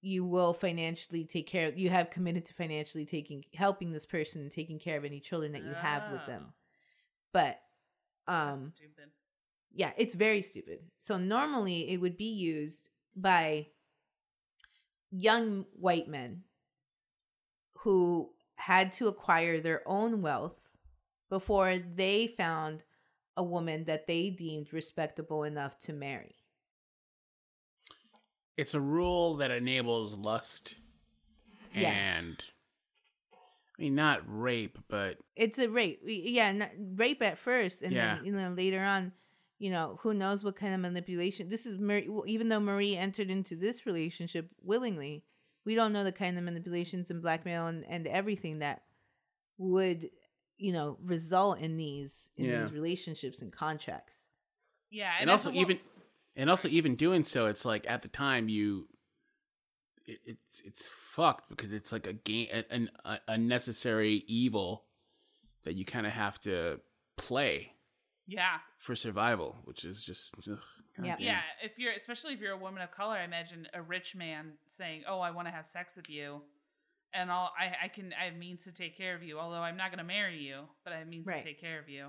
you will financially take care of you have committed to financially taking helping this person and taking care of any children that you have with them. Oh, but that's um stupid. yeah it's very stupid. So normally it would be used by young white men who had to acquire their own wealth before they found a woman that they deemed respectable enough to marry It's a rule that enables lust Yeah. and I mean not rape, but it's a rape yeah n- rape at first and Yeah. then you know later on you know who knows what kind of manipulation this is Marie, even though marie entered into this relationship willingly we don't know the kind of manipulations and blackmail and, and everything that would you know result in these in Yeah. these relationships and contracts Yeah, and, as also a wo- even and also even doing so, it's like at the time you it, it's it's fucked because it's like a game an a, a necessary evil that you kind of have to play yeah, for survival, which is just ugh. Yeah. damn. Yeah, if you're especially if you're a woman of color, I imagine a rich man saying, "Oh, I want to have sex with you." And I'll, I, I can, I have means to take care of you. Although I'm not going to marry you, but I have means Right. to take care of you.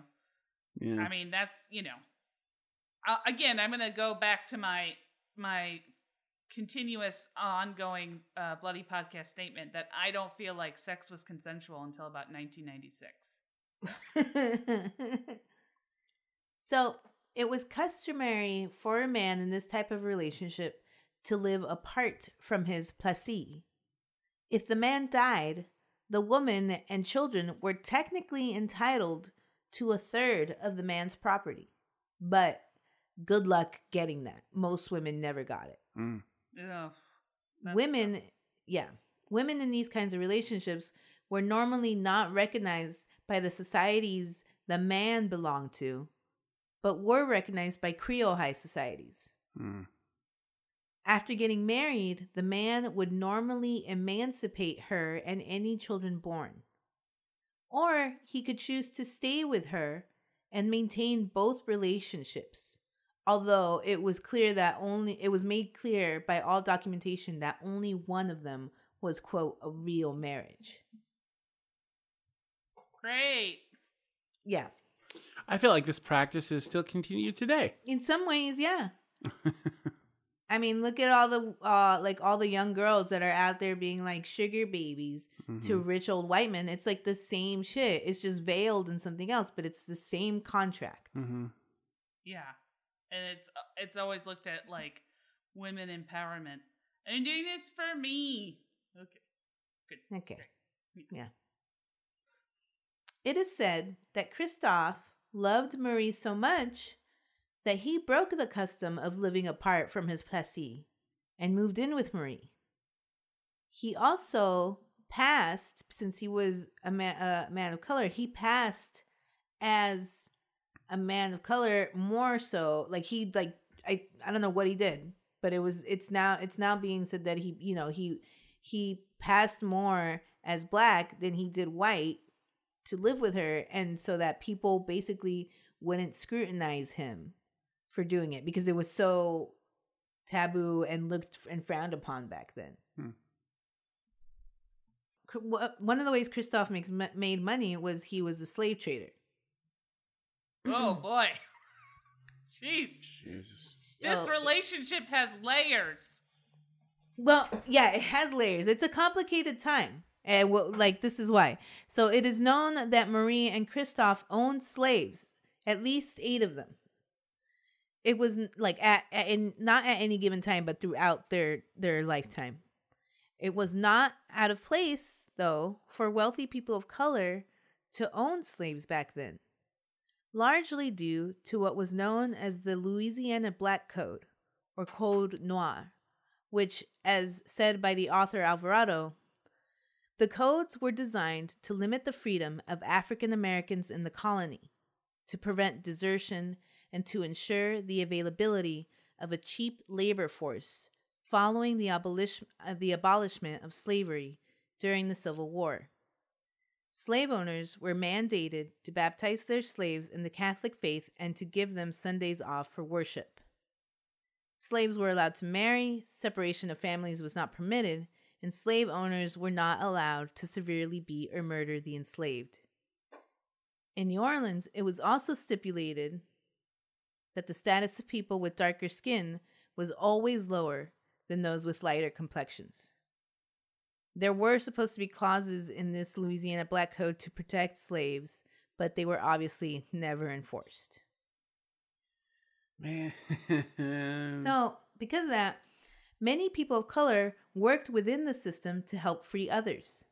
Yeah. I mean, that's you know. Uh, again, I'm going to go back to my my continuous, ongoing, uh, bloody podcast statement that I don't feel like sex was consensual until about 1996. (laughs) so it was customary for a man in this type of relationship to live apart from his placee. If the man died, the woman and children were technically entitled to a third of the man's property. But good luck getting that. Most women never got it. Mm. Ugh, that's- women yeah women in these kinds of relationships were normally not recognized by the societies the man belonged to but were recognized by creole high societies Mm. After getting married the man would normally emancipate her and any children born or he could choose to stay with her and maintain both relationships although it was clear that only it was made clear by all documentation that only one of them was quote a real marriage great. yeah I feel like this practice is still continued today. in some ways yeah (laughs) i mean look at all the uh like all the young girls that are out there being like sugar babies to Mhm. rich old white men it's like the same shit it's just veiled in something else but it's the same contract Mhm. Yeah, and it's uh, it's always looked at like women empowerment. I'm doing this for me. Okay. Good. Okay Great. yeah it is said that christophe loved marie so much that he broke the custom of living apart from his placee and moved in with marie. He also passed since he was a man, a man of color he passed as a man of color more so like he like i i don't know what he did but it was it's now it's now being said that he you know he he passed more as black than he did white to live with her and so that people basically wouldn't scrutinize him for doing it because it was so taboo and looked and frowned upon back then Hmm. One of the ways Christophe makes made money was he was a slave trader. Oh (clears throat) boy. (laughs) Jeez. Jesus. This So- relationship has layers. Well, yeah, it has layers. It's a complicated time. And well, like this is why. So it is known that Marie and Christophe owned slaves, at least eight of them. It was like at, at in not at any given time, but throughout their their lifetime. It was not out of place, though, for wealthy people of color to own slaves back then, largely due to what was known as the Louisiana Black Code, or Code Noir which, as said by the author Alvarado, the codes were designed to limit the freedom of African Americans in the colony, to prevent desertion, and to ensure the availability of a cheap labor force following the, abolish- uh, the abolishment of slavery during the Civil War. Slave owners were mandated to baptize their slaves in the Catholic faith and to give them Sundays off for worship. Slaves were allowed to marry, separation of families was not permitted, and slave owners were not allowed to severely beat or murder the enslaved. In New Orleans, it was also stipulated that the status of people with darker skin was always lower than those with lighter complexions. There were supposed to be clauses in this Louisiana Black Code to protect slaves, but they were obviously never enforced. Man. So, because of that, many people of color worked within the system to help free others.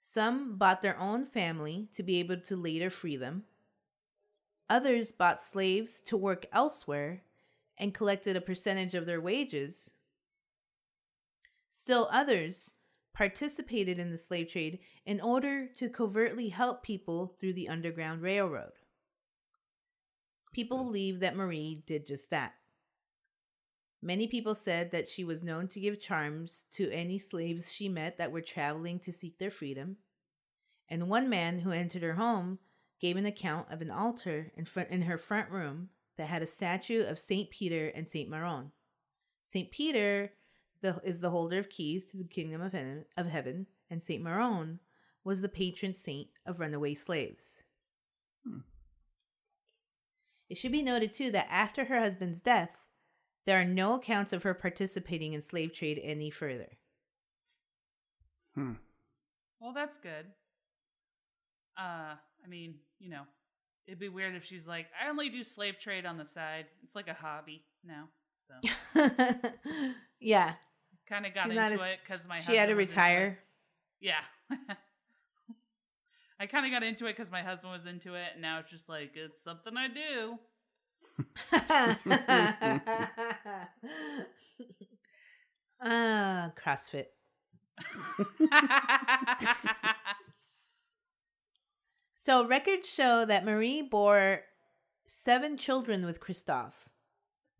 Some bought their own family to be able to later free them. Others bought slaves to work elsewhere and collected a percentage of their wages. Still others participated in the slave trade in order to covertly help people through the Underground Railroad. People believe that Marie did just that. Many people said that she was known to give charms to any slaves she met that were traveling to seek their freedom. And one man who entered her home gave an account of an altar in front in her front room that had a statue of Saint Peter and Saint Maron. Saint Peter the, is the holder of keys to the kingdom of heaven, of heaven, and Saint Maron was the patron saint of runaway slaves. Hmm. It should be noted too that after her husband's death, there are no accounts of her participating in slave trade any further. Hmm. Well, that's good. Uh, I mean, you know, it'd be weird if she's like, I only do slave trade on the side. It's like a hobby now. So (laughs) yeah, kind of got She's into as- it because my she had to husband was into it. retire. Yeah. (laughs) I kind of got into it because my husband was into it, and now it's just like it's something I do. Ah, (laughs) CrossFit. So records show that Marie bore seven children with Christophe,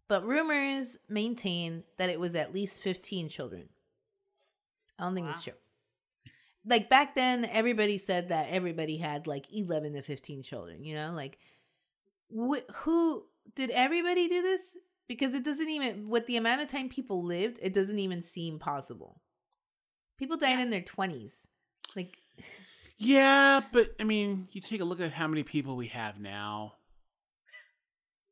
but rumors maintain that it was at least 15 children. I don't think it's true. Like back then, everybody said that everybody had like 11 to 15 children, you know? Like, wh- who did everybody do this? Because it doesn't even, with the amount of time people lived, it doesn't even seem possible. People died Yeah. in their 20s. Like, Yeah, but I mean, you take a look at how many people we have now.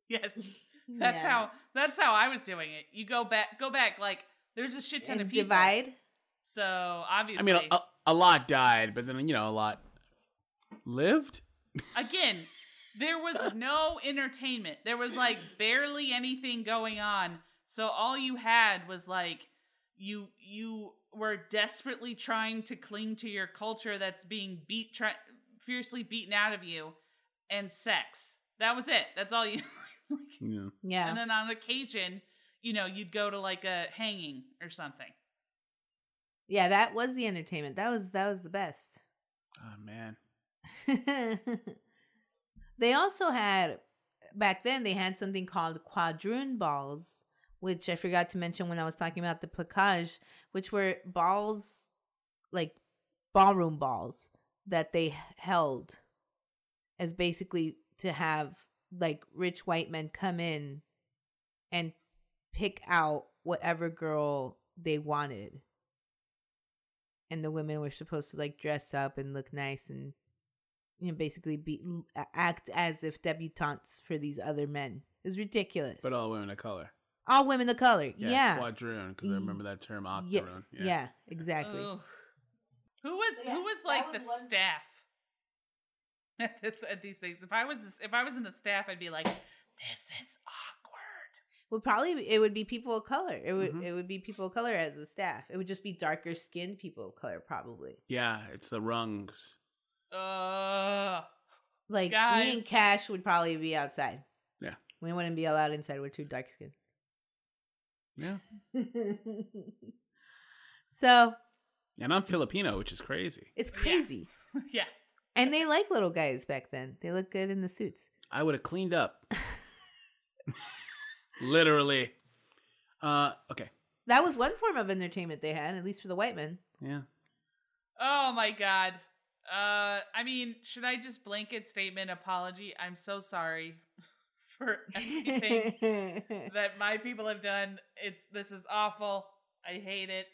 yes, (laughs) that's yeah. how that's how I was doing it. You go back, go back. Like there's a shit ton and of people. divide. So obviously, I mean, a, a lot died, but then you know, a lot lived. again, there was (laughs) no entertainment. There was like barely anything going on. So all you had was like you you were desperately trying to cling to your culture that's being beat try, fiercely beaten out of you and sex. That was it. That's all you (laughs) Yeah. Yeah. And then on occasion, you know, you'd go to like a hanging or something. yeah, that was the entertainment. That was that was the best. Oh man. (laughs) they also had back then they had something called quadroon balls, which I forgot to mention when I was talking about the placage, which were balls like ballroom balls that they held as basically to have like rich white men come in and pick out whatever girl they wanted. And the women were supposed to like dress up and look nice and you know basically be act as if debutantes for these other men. It was ridiculous. But all women of color. All women of color. Yeah. Yeah. Quadroon, because I remember that term, Yeah, octoroon. yeah, exactly. Ugh. Who was Yeah, who was like was the one- staff (laughs) at this at these things? If I was this, if I was in the staff, I'd be like, this is awkward. Would probably be- it would be people of color. It would Mhm. it would be people of color as the staff. It would just be darker skinned people of color probably. Yeah, it's the rungs. Uh, Like me and Cash would probably be outside. Yeah. We wouldn't be allowed inside. We're too dark skinned. Yeah. (laughs) so And I'm Filipino, which is crazy. it's Yeah. crazy. (laughs) yeah. And they like little guys back then. They look good in the suits. I would have cleaned up. (laughs) Literally. Uh okay. That was one form of entertainment they had, at least for the white men. Yeah. Oh my god. Uh, I mean, should I just blanket statement apology? I'm so sorry for (laughs) everything (laughs) that my people have done. It's this is awful. I hate it.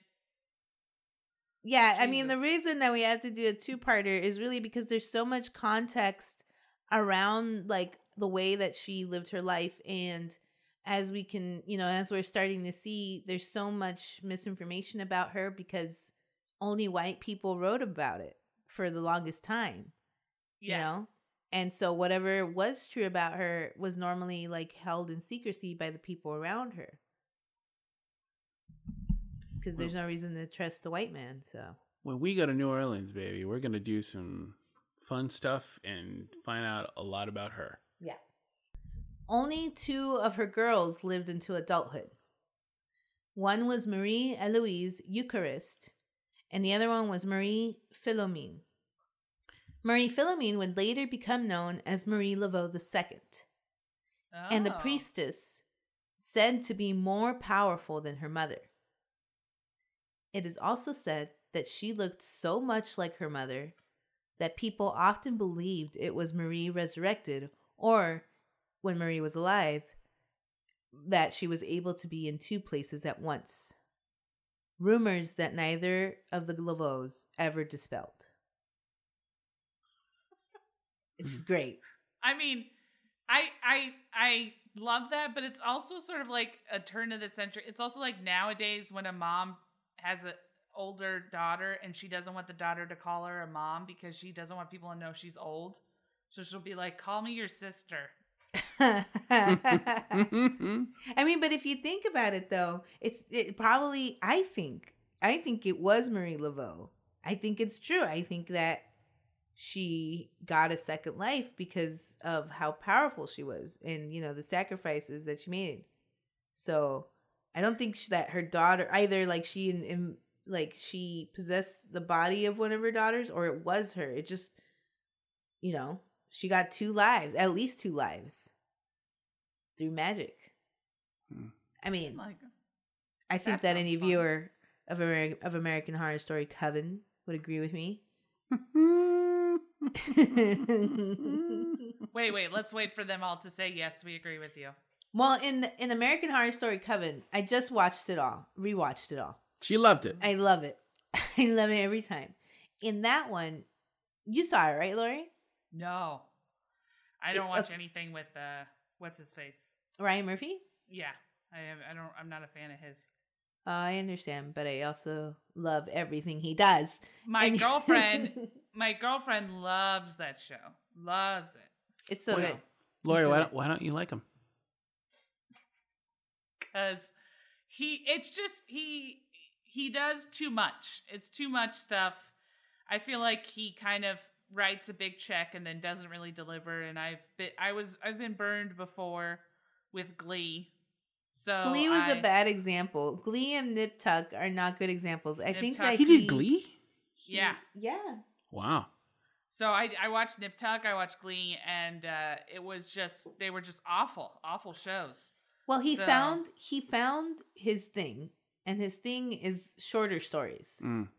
Yeah, I mean, the reason that we have to do a two parter is really because there's so much context around like the way that she lived her life. And as we can, you know, as we're starting to see, there's so much misinformation about her because only white people wrote about it for the longest time, Yeah. you know? And so whatever was true about her was normally like held in secrecy by the people around her. Because there's no reason to trust the white man, so. When we go to New Orleans, baby, we're gonna do some fun stuff and find out a lot about her. Yeah. Only two of her girls lived into adulthood. One was Marie Eloise Eucharist, and the other one was Marie Philomene. Marie Philomene would later become known as Marie Laveau II, and the Oh. priestess said to be more powerful than her mother. It is also said that she looked so much like her mother that people often believed it was Marie resurrected or when Marie was alive that she was able to be in two places at once. Rumors that neither of the Laveaux ever dispelled. It's great. I mean, I I I love that, but it's also sort of like a turn of the century. It's also like nowadays when a mom has an older daughter and she doesn't want the daughter to call her a mom because she doesn't want people to know she's old. So she'll be like, "Call me your sister." (laughs) I mean, but if you think about it, though, it's it probably. I think I think it was Marie Laveau. I think it's true. I think that she got a second life because of how powerful she was, and you know the sacrifices that she made. So I don't think she, that her daughter either. Like she in, in like she possessed the body of one of her daughters, or it was her. It just, you know, she got two lives, at least two lives through magic. Hmm. I mean, Like, I think that that any fun. viewer of Ameri- of American Horror Story Coven would agree with me. (laughs) (laughs) wait, wait. Let's wait for them all to say yes. We agree with you. well, in in American Horror Story Coven, I just watched it all, rewatched it all. she loved it. I love it. (laughs) I love it every time. In that one, you saw it, right, Lauri? No, I don't It- watch okay. anything with uh, what's his face. Ryan Murphy? Yeah, I am. I don't. I'm not a fan of his. I understand, but I also love everything he does. My And- (laughs) girlfriend, my girlfriend loves that show. Loves it it's so Well, good. Lauri, It's why don't, why don't you like him? (laughs) because he. It's just he. He does too much. It's too much stuff. I feel like he kind of writes a big check and then doesn't really deliver. And I've been. I was. I've been burned before with Glee. So Glee was I- a bad example. Glee and Nip Tuck are not good examples. I Nip think Tuck- that He did Glee? he- Yeah. yeah. Wow. So I I watched Nip Tuck, I watched Glee, and uh, it was just they were just awful, awful shows. Well, he So- found he found his thing, and his thing is shorter stories. Mm.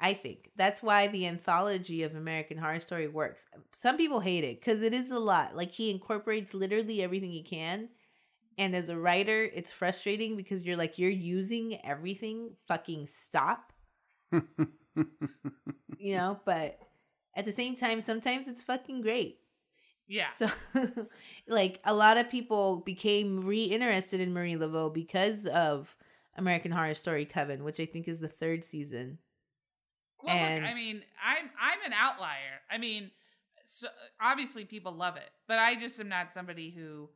I think that's why the anthology of American Horror Story works. Some people hate it because it is a lot. Like he incorporates literally everything he can, and as a writer, it's frustrating because you're like you're using everything. Fucking stop, you (laughs) know. But at the same time, sometimes it's fucking great. Yeah, So, (laughs) like, a lot of people became re interested in Marie Laveau because of American Horror Story Coven, which I think is the third season. well, and- look, I mean, I'm I'm an outlier. I mean, so obviously people love it, but I just am not somebody who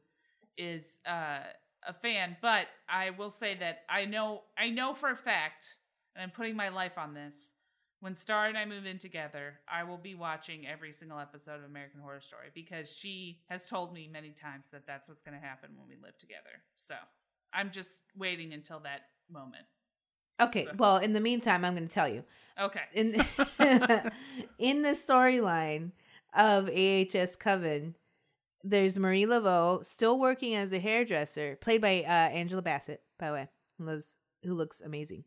is uh, a fan. But I will say that I know I know for a fact, and I'm putting my life on this. When Star and I move in together, I will be watching every single episode of American Horror Story because she has told me many times that that's what's going to happen when we live together. So I'm just waiting until that moment. Okay, So- well, in the meantime, I'm going to tell you. Okay. In, (laughs) in the storyline of AHS Coven, there's Marie Laveau still working as a hairdresser, played by uh, Angela Bassett, by the way, who lives who looks amazing.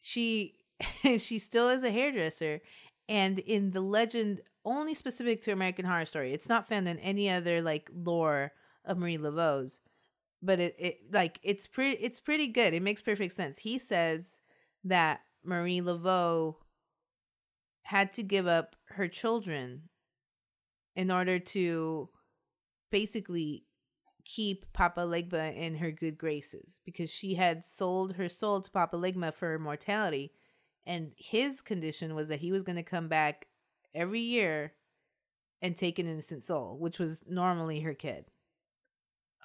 She (laughs) she still is a hairdresser, and in the legend only specific to American Horror Story, it's not found in any other like lore of Marie Laveau's. But it, it like it's pretty it's pretty good. It makes perfect sense. He says that Marie Laveau had to give up her children in order to basically keep Papa Legba in her good graces because she had sold her soul to Papa Legba for immortality. And his condition was that he was going to come back every year and take an innocent soul, which was normally her kid.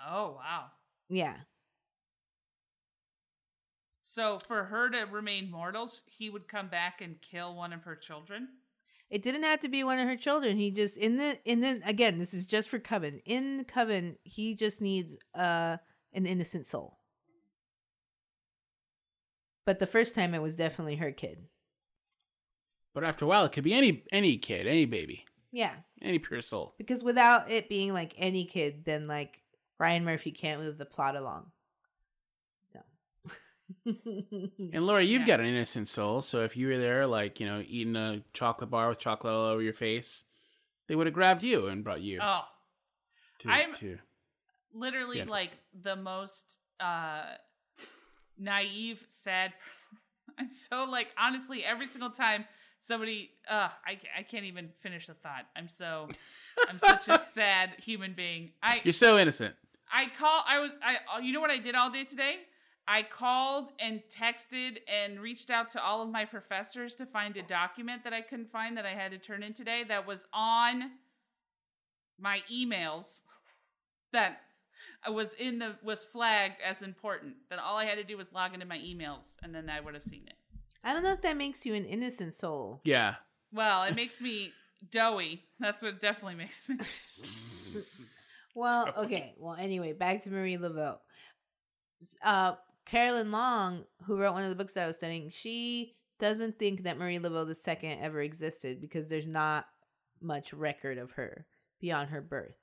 Oh, wow. Yeah. So for her to remain mortal, he would come back and kill one of her children? It didn't have to be one of her children. He just in the in the again, this is just for Coven. In Coven, he just needs uh an innocent soul. But the first time it was definitely her kid. But after a while, it could be any any kid, any baby, Yeah. any pure soul. Because without it being like any kid, then like Ryan Murphy can't move the plot along. And Lauri, you've Yeah. got an innocent soul, so if you were there, like you know, eating a chocolate bar with chocolate all over your face, they would have grabbed you and brought you Oh, to, I'm- to literally Yeah. like the most uh naive, sad. (laughs) I'm so like honestly every single time somebody uh I I can't even finish the thought. I'm so I'm such a (laughs) sad human being. I You're so innocent. I call I was I you know what I did all day today? I called and texted and reached out to all of my professors to find a document that I couldn't find that I had to turn in today that was on my emails (laughs) that was in the was flagged as important. That all I had to do was log into my emails and then I would have seen it. I don't know if that makes you an innocent soul. Yeah. Well, it makes me (laughs) doughy. That's what definitely makes me. (laughs) Well, okay. Well, anyway, back to Marie Laveau. Uh, Carolyn Long, who wrote one of the books that I was studying, she doesn't think that Marie Laveau II ever existed because there's not much record of her beyond her birth,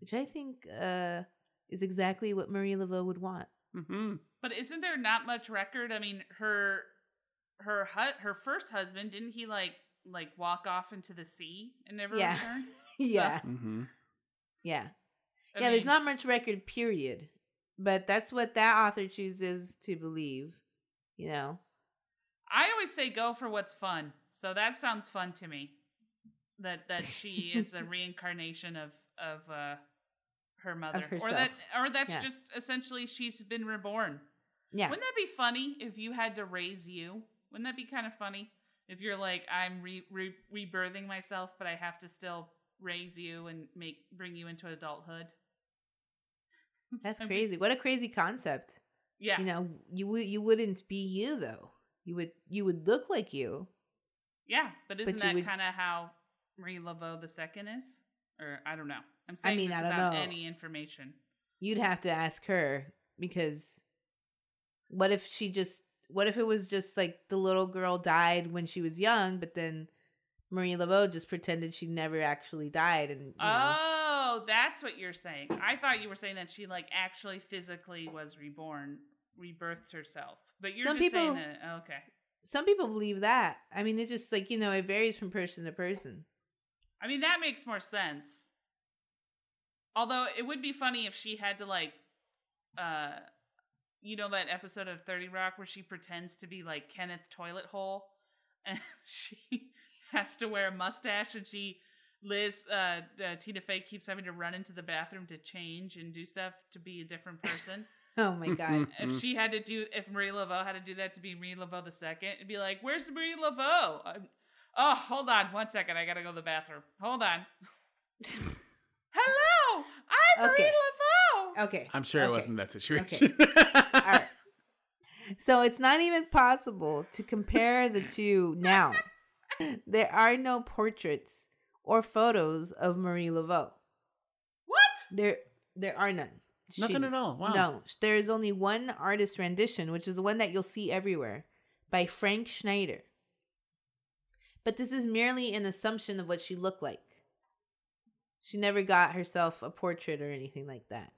which I think uh, is exactly what Marie Laveau would want. Mm-hmm. But isn't there not much record? I mean, her her hu- her first husband didn't he like like walk off into the sea and never Yeah. return? (laughs) yeah, Mm-hmm. yeah, I yeah. There's not much record, period. But that's what that author chooses to believe. You know, I always say go for what's fun. So that sounds fun to me. That that she is a (laughs) reincarnation of of uh her mother, or that or that's Yeah. just essentially she's been reborn. yeah. Wouldn't that be funny if you had to raise you? Wouldn't that be kind of funny if you're like I'm re- re- rebirthing myself, but I have to still raise you and make bring you into adulthood? (laughs) That's crazy. What a crazy concept. Yeah, You know, you would you wouldn't be you though. You would you would look like you. yeah, but isn't you that would- kind of how Marie Laveau the second is? Or I don't know. I'm I mean, I don't without know. any information. You'd have to ask her because what if she just what if it was just like the little girl died when she was young, but then Marie Laveau just pretended she never actually died and you know, Oh, that's what you're saying. I thought you were saying that she like actually physically was reborn, rebirthed herself. But you're Some just saying that oh, okay. some people believe that. I mean, it just like, you know, it varies from person to person. I mean, that makes more sense. Although it would be funny if she had to like, uh, you know that episode of Thirty Rock where she pretends to be like Kenneth Toilet Hole, (laughs) and she has to wear a mustache, and she Liz uh, uh, Tina Fey keeps having to run into the bathroom to change and do stuff to be a different person. (laughs) Oh my god. if she had to do, if Marie Laveau had to do that to be Marie Laveau the second, it'd be like, "Where's Marie Laveau?" I'm, oh, hold on, one second, I gotta go to the bathroom. Hold on. (laughs) Hello, I'm Okay. Marie Laveau. Okay. I'm sure it wasn't that situation. All right. (laughs) So it's not even possible to compare the two now. There are no portraits or photos of Marie Laveau. What? There there are none. Nothing She- at all. Wow. No, there is only one artist rendition, which is the one that you'll see everywhere, by Frank Schneider. But this is merely an assumption of what she looked like. She never got herself a portrait or anything like that.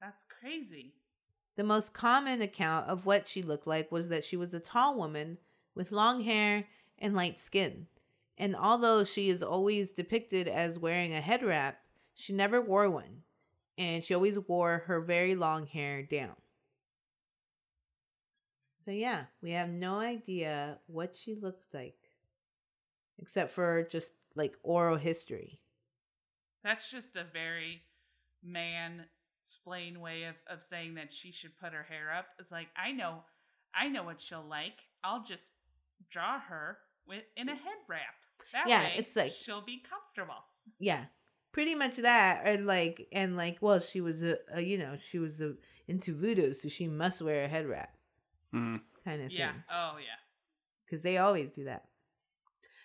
That's crazy. The most common account of what she looked like was that she was a tall woman with long hair and light skin. And although she is always depicted as wearing a head wrap, she never wore one. And she always wore her very long hair down. So, yeah, we have no idea what she looked like, except for just like oral history. That's just a very man splain way of, of saying that she should put her hair up. It's like I know I know what she'll like. I'll just draw her with in a head wrap. That Yeah, way it's like- she'll be comfortable. yeah pretty much that and like and like well she was a, a you know she was a, into voodoo so she must wear a head wrap Mm. kind of Yeah. thing Yeah. Oh yeah. because they always do that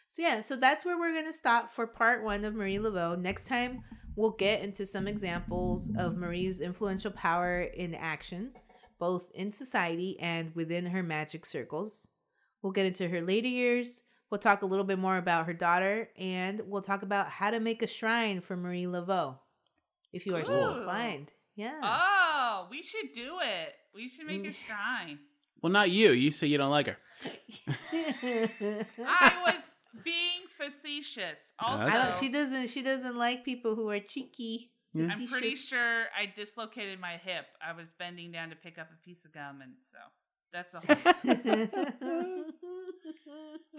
so yeah so that's where we're gonna stop for part one of marie laveau next time we'll get into some examples of marie's influential power in action both in society and within her magic circles we'll get into her later years We'll talk a little bit more about her daughter, and we'll talk about how to make a shrine for Marie Laveau, if you are so Cool. inclined. Yeah. Oh, we should do it. We should make a Mm. shrine. Well, not you. You say you don't like her. (laughs) I was being facetious. (laughs) Also, I don't. She doesn't. She doesn't like people who are cheeky. Yeah. I'm pretty sure I dislocated my hip. I was bending down to pick up a piece of gum, and so that's a whole. (laughs)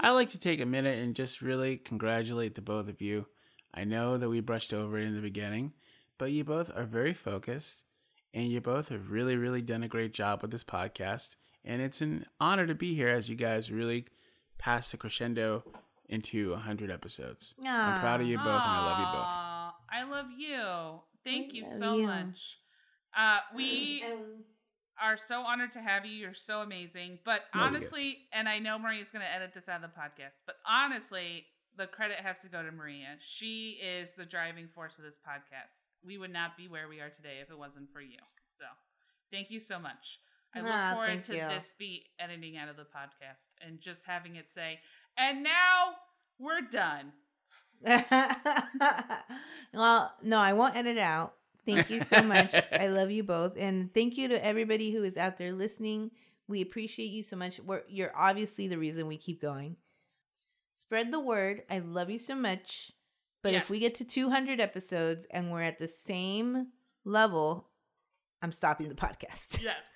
I like to take a minute and just really congratulate the both of you. I know that we brushed over it in the beginning, but you both are very focused and you both have really, really done a great job with this podcast. And it's an honor to be here as you guys really pass the crescendo into 100 episodes. I'm proud of you both and I love you both. I love you. Thank I you so you. much. Uh, we are so honored to have you. You're so amazing. But Love you honestly, and I know Maria's going to edit this out of the podcast, but honestly, the credit has to go to Maria. She is the driving force of this podcast. We would not be where we are today if it wasn't for you. So thank you so much. I look Ah, forward to you. this be editing out of the podcast and just having it say, and now we're done. (laughs) well, no, I won't edit out. Thank you so much. I love you both, and thank you to everybody who is out there listening. We appreciate you so much. We're, you're obviously the reason we keep going. Spread the word. I love you so much. But if we get to 200 episodes and we're at the same level, I'm stopping the podcast. Yes. (laughs)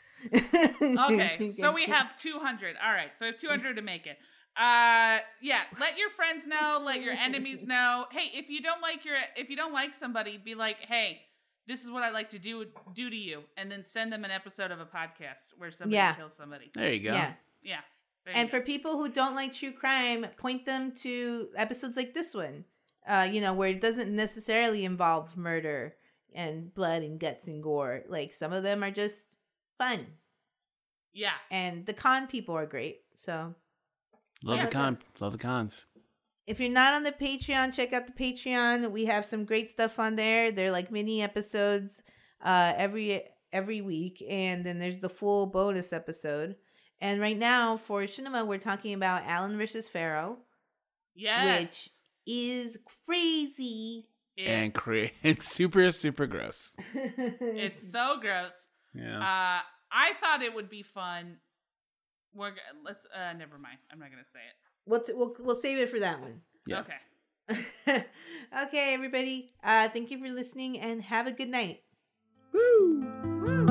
Okay, so we have 200. All right, so we have 200 to make it. Uh, yeah. Let your friends know. Let your enemies know. Hey, if you don't like your, if you don't like somebody, be like, hey, this is what I like to do do to you, and then send them an episode of a podcast where somebody Yeah. kills somebody. There you go. Yeah. Yeah. And go. for people who don't like true crime, point them to episodes like this one. Uh, you know, where it doesn't necessarily involve murder and blood and guts and gore. Like some of them are just fun. yeah, And the con people are great. So Love Yeah. the con. Love the cons. If you're not on the Patreon, check out the Patreon. We have some great stuff on there. They're like mini episodes uh every every week and then there's the full bonus episode. And right now for Cinema we're talking about Alan versus Pharaoh. yes, which is crazy. And It's- (laughs) cre- it's super, super gross. (laughs) It's so gross. Yeah. Uh, I thought it would be fun. We're g- let's. Uh, never mind. I'm not gonna say it. We'll, t- we'll we'll save it for that one. Yeah. Okay. (laughs) okay, everybody. Uh, thank you for listening and have a good night. Woo! Woo!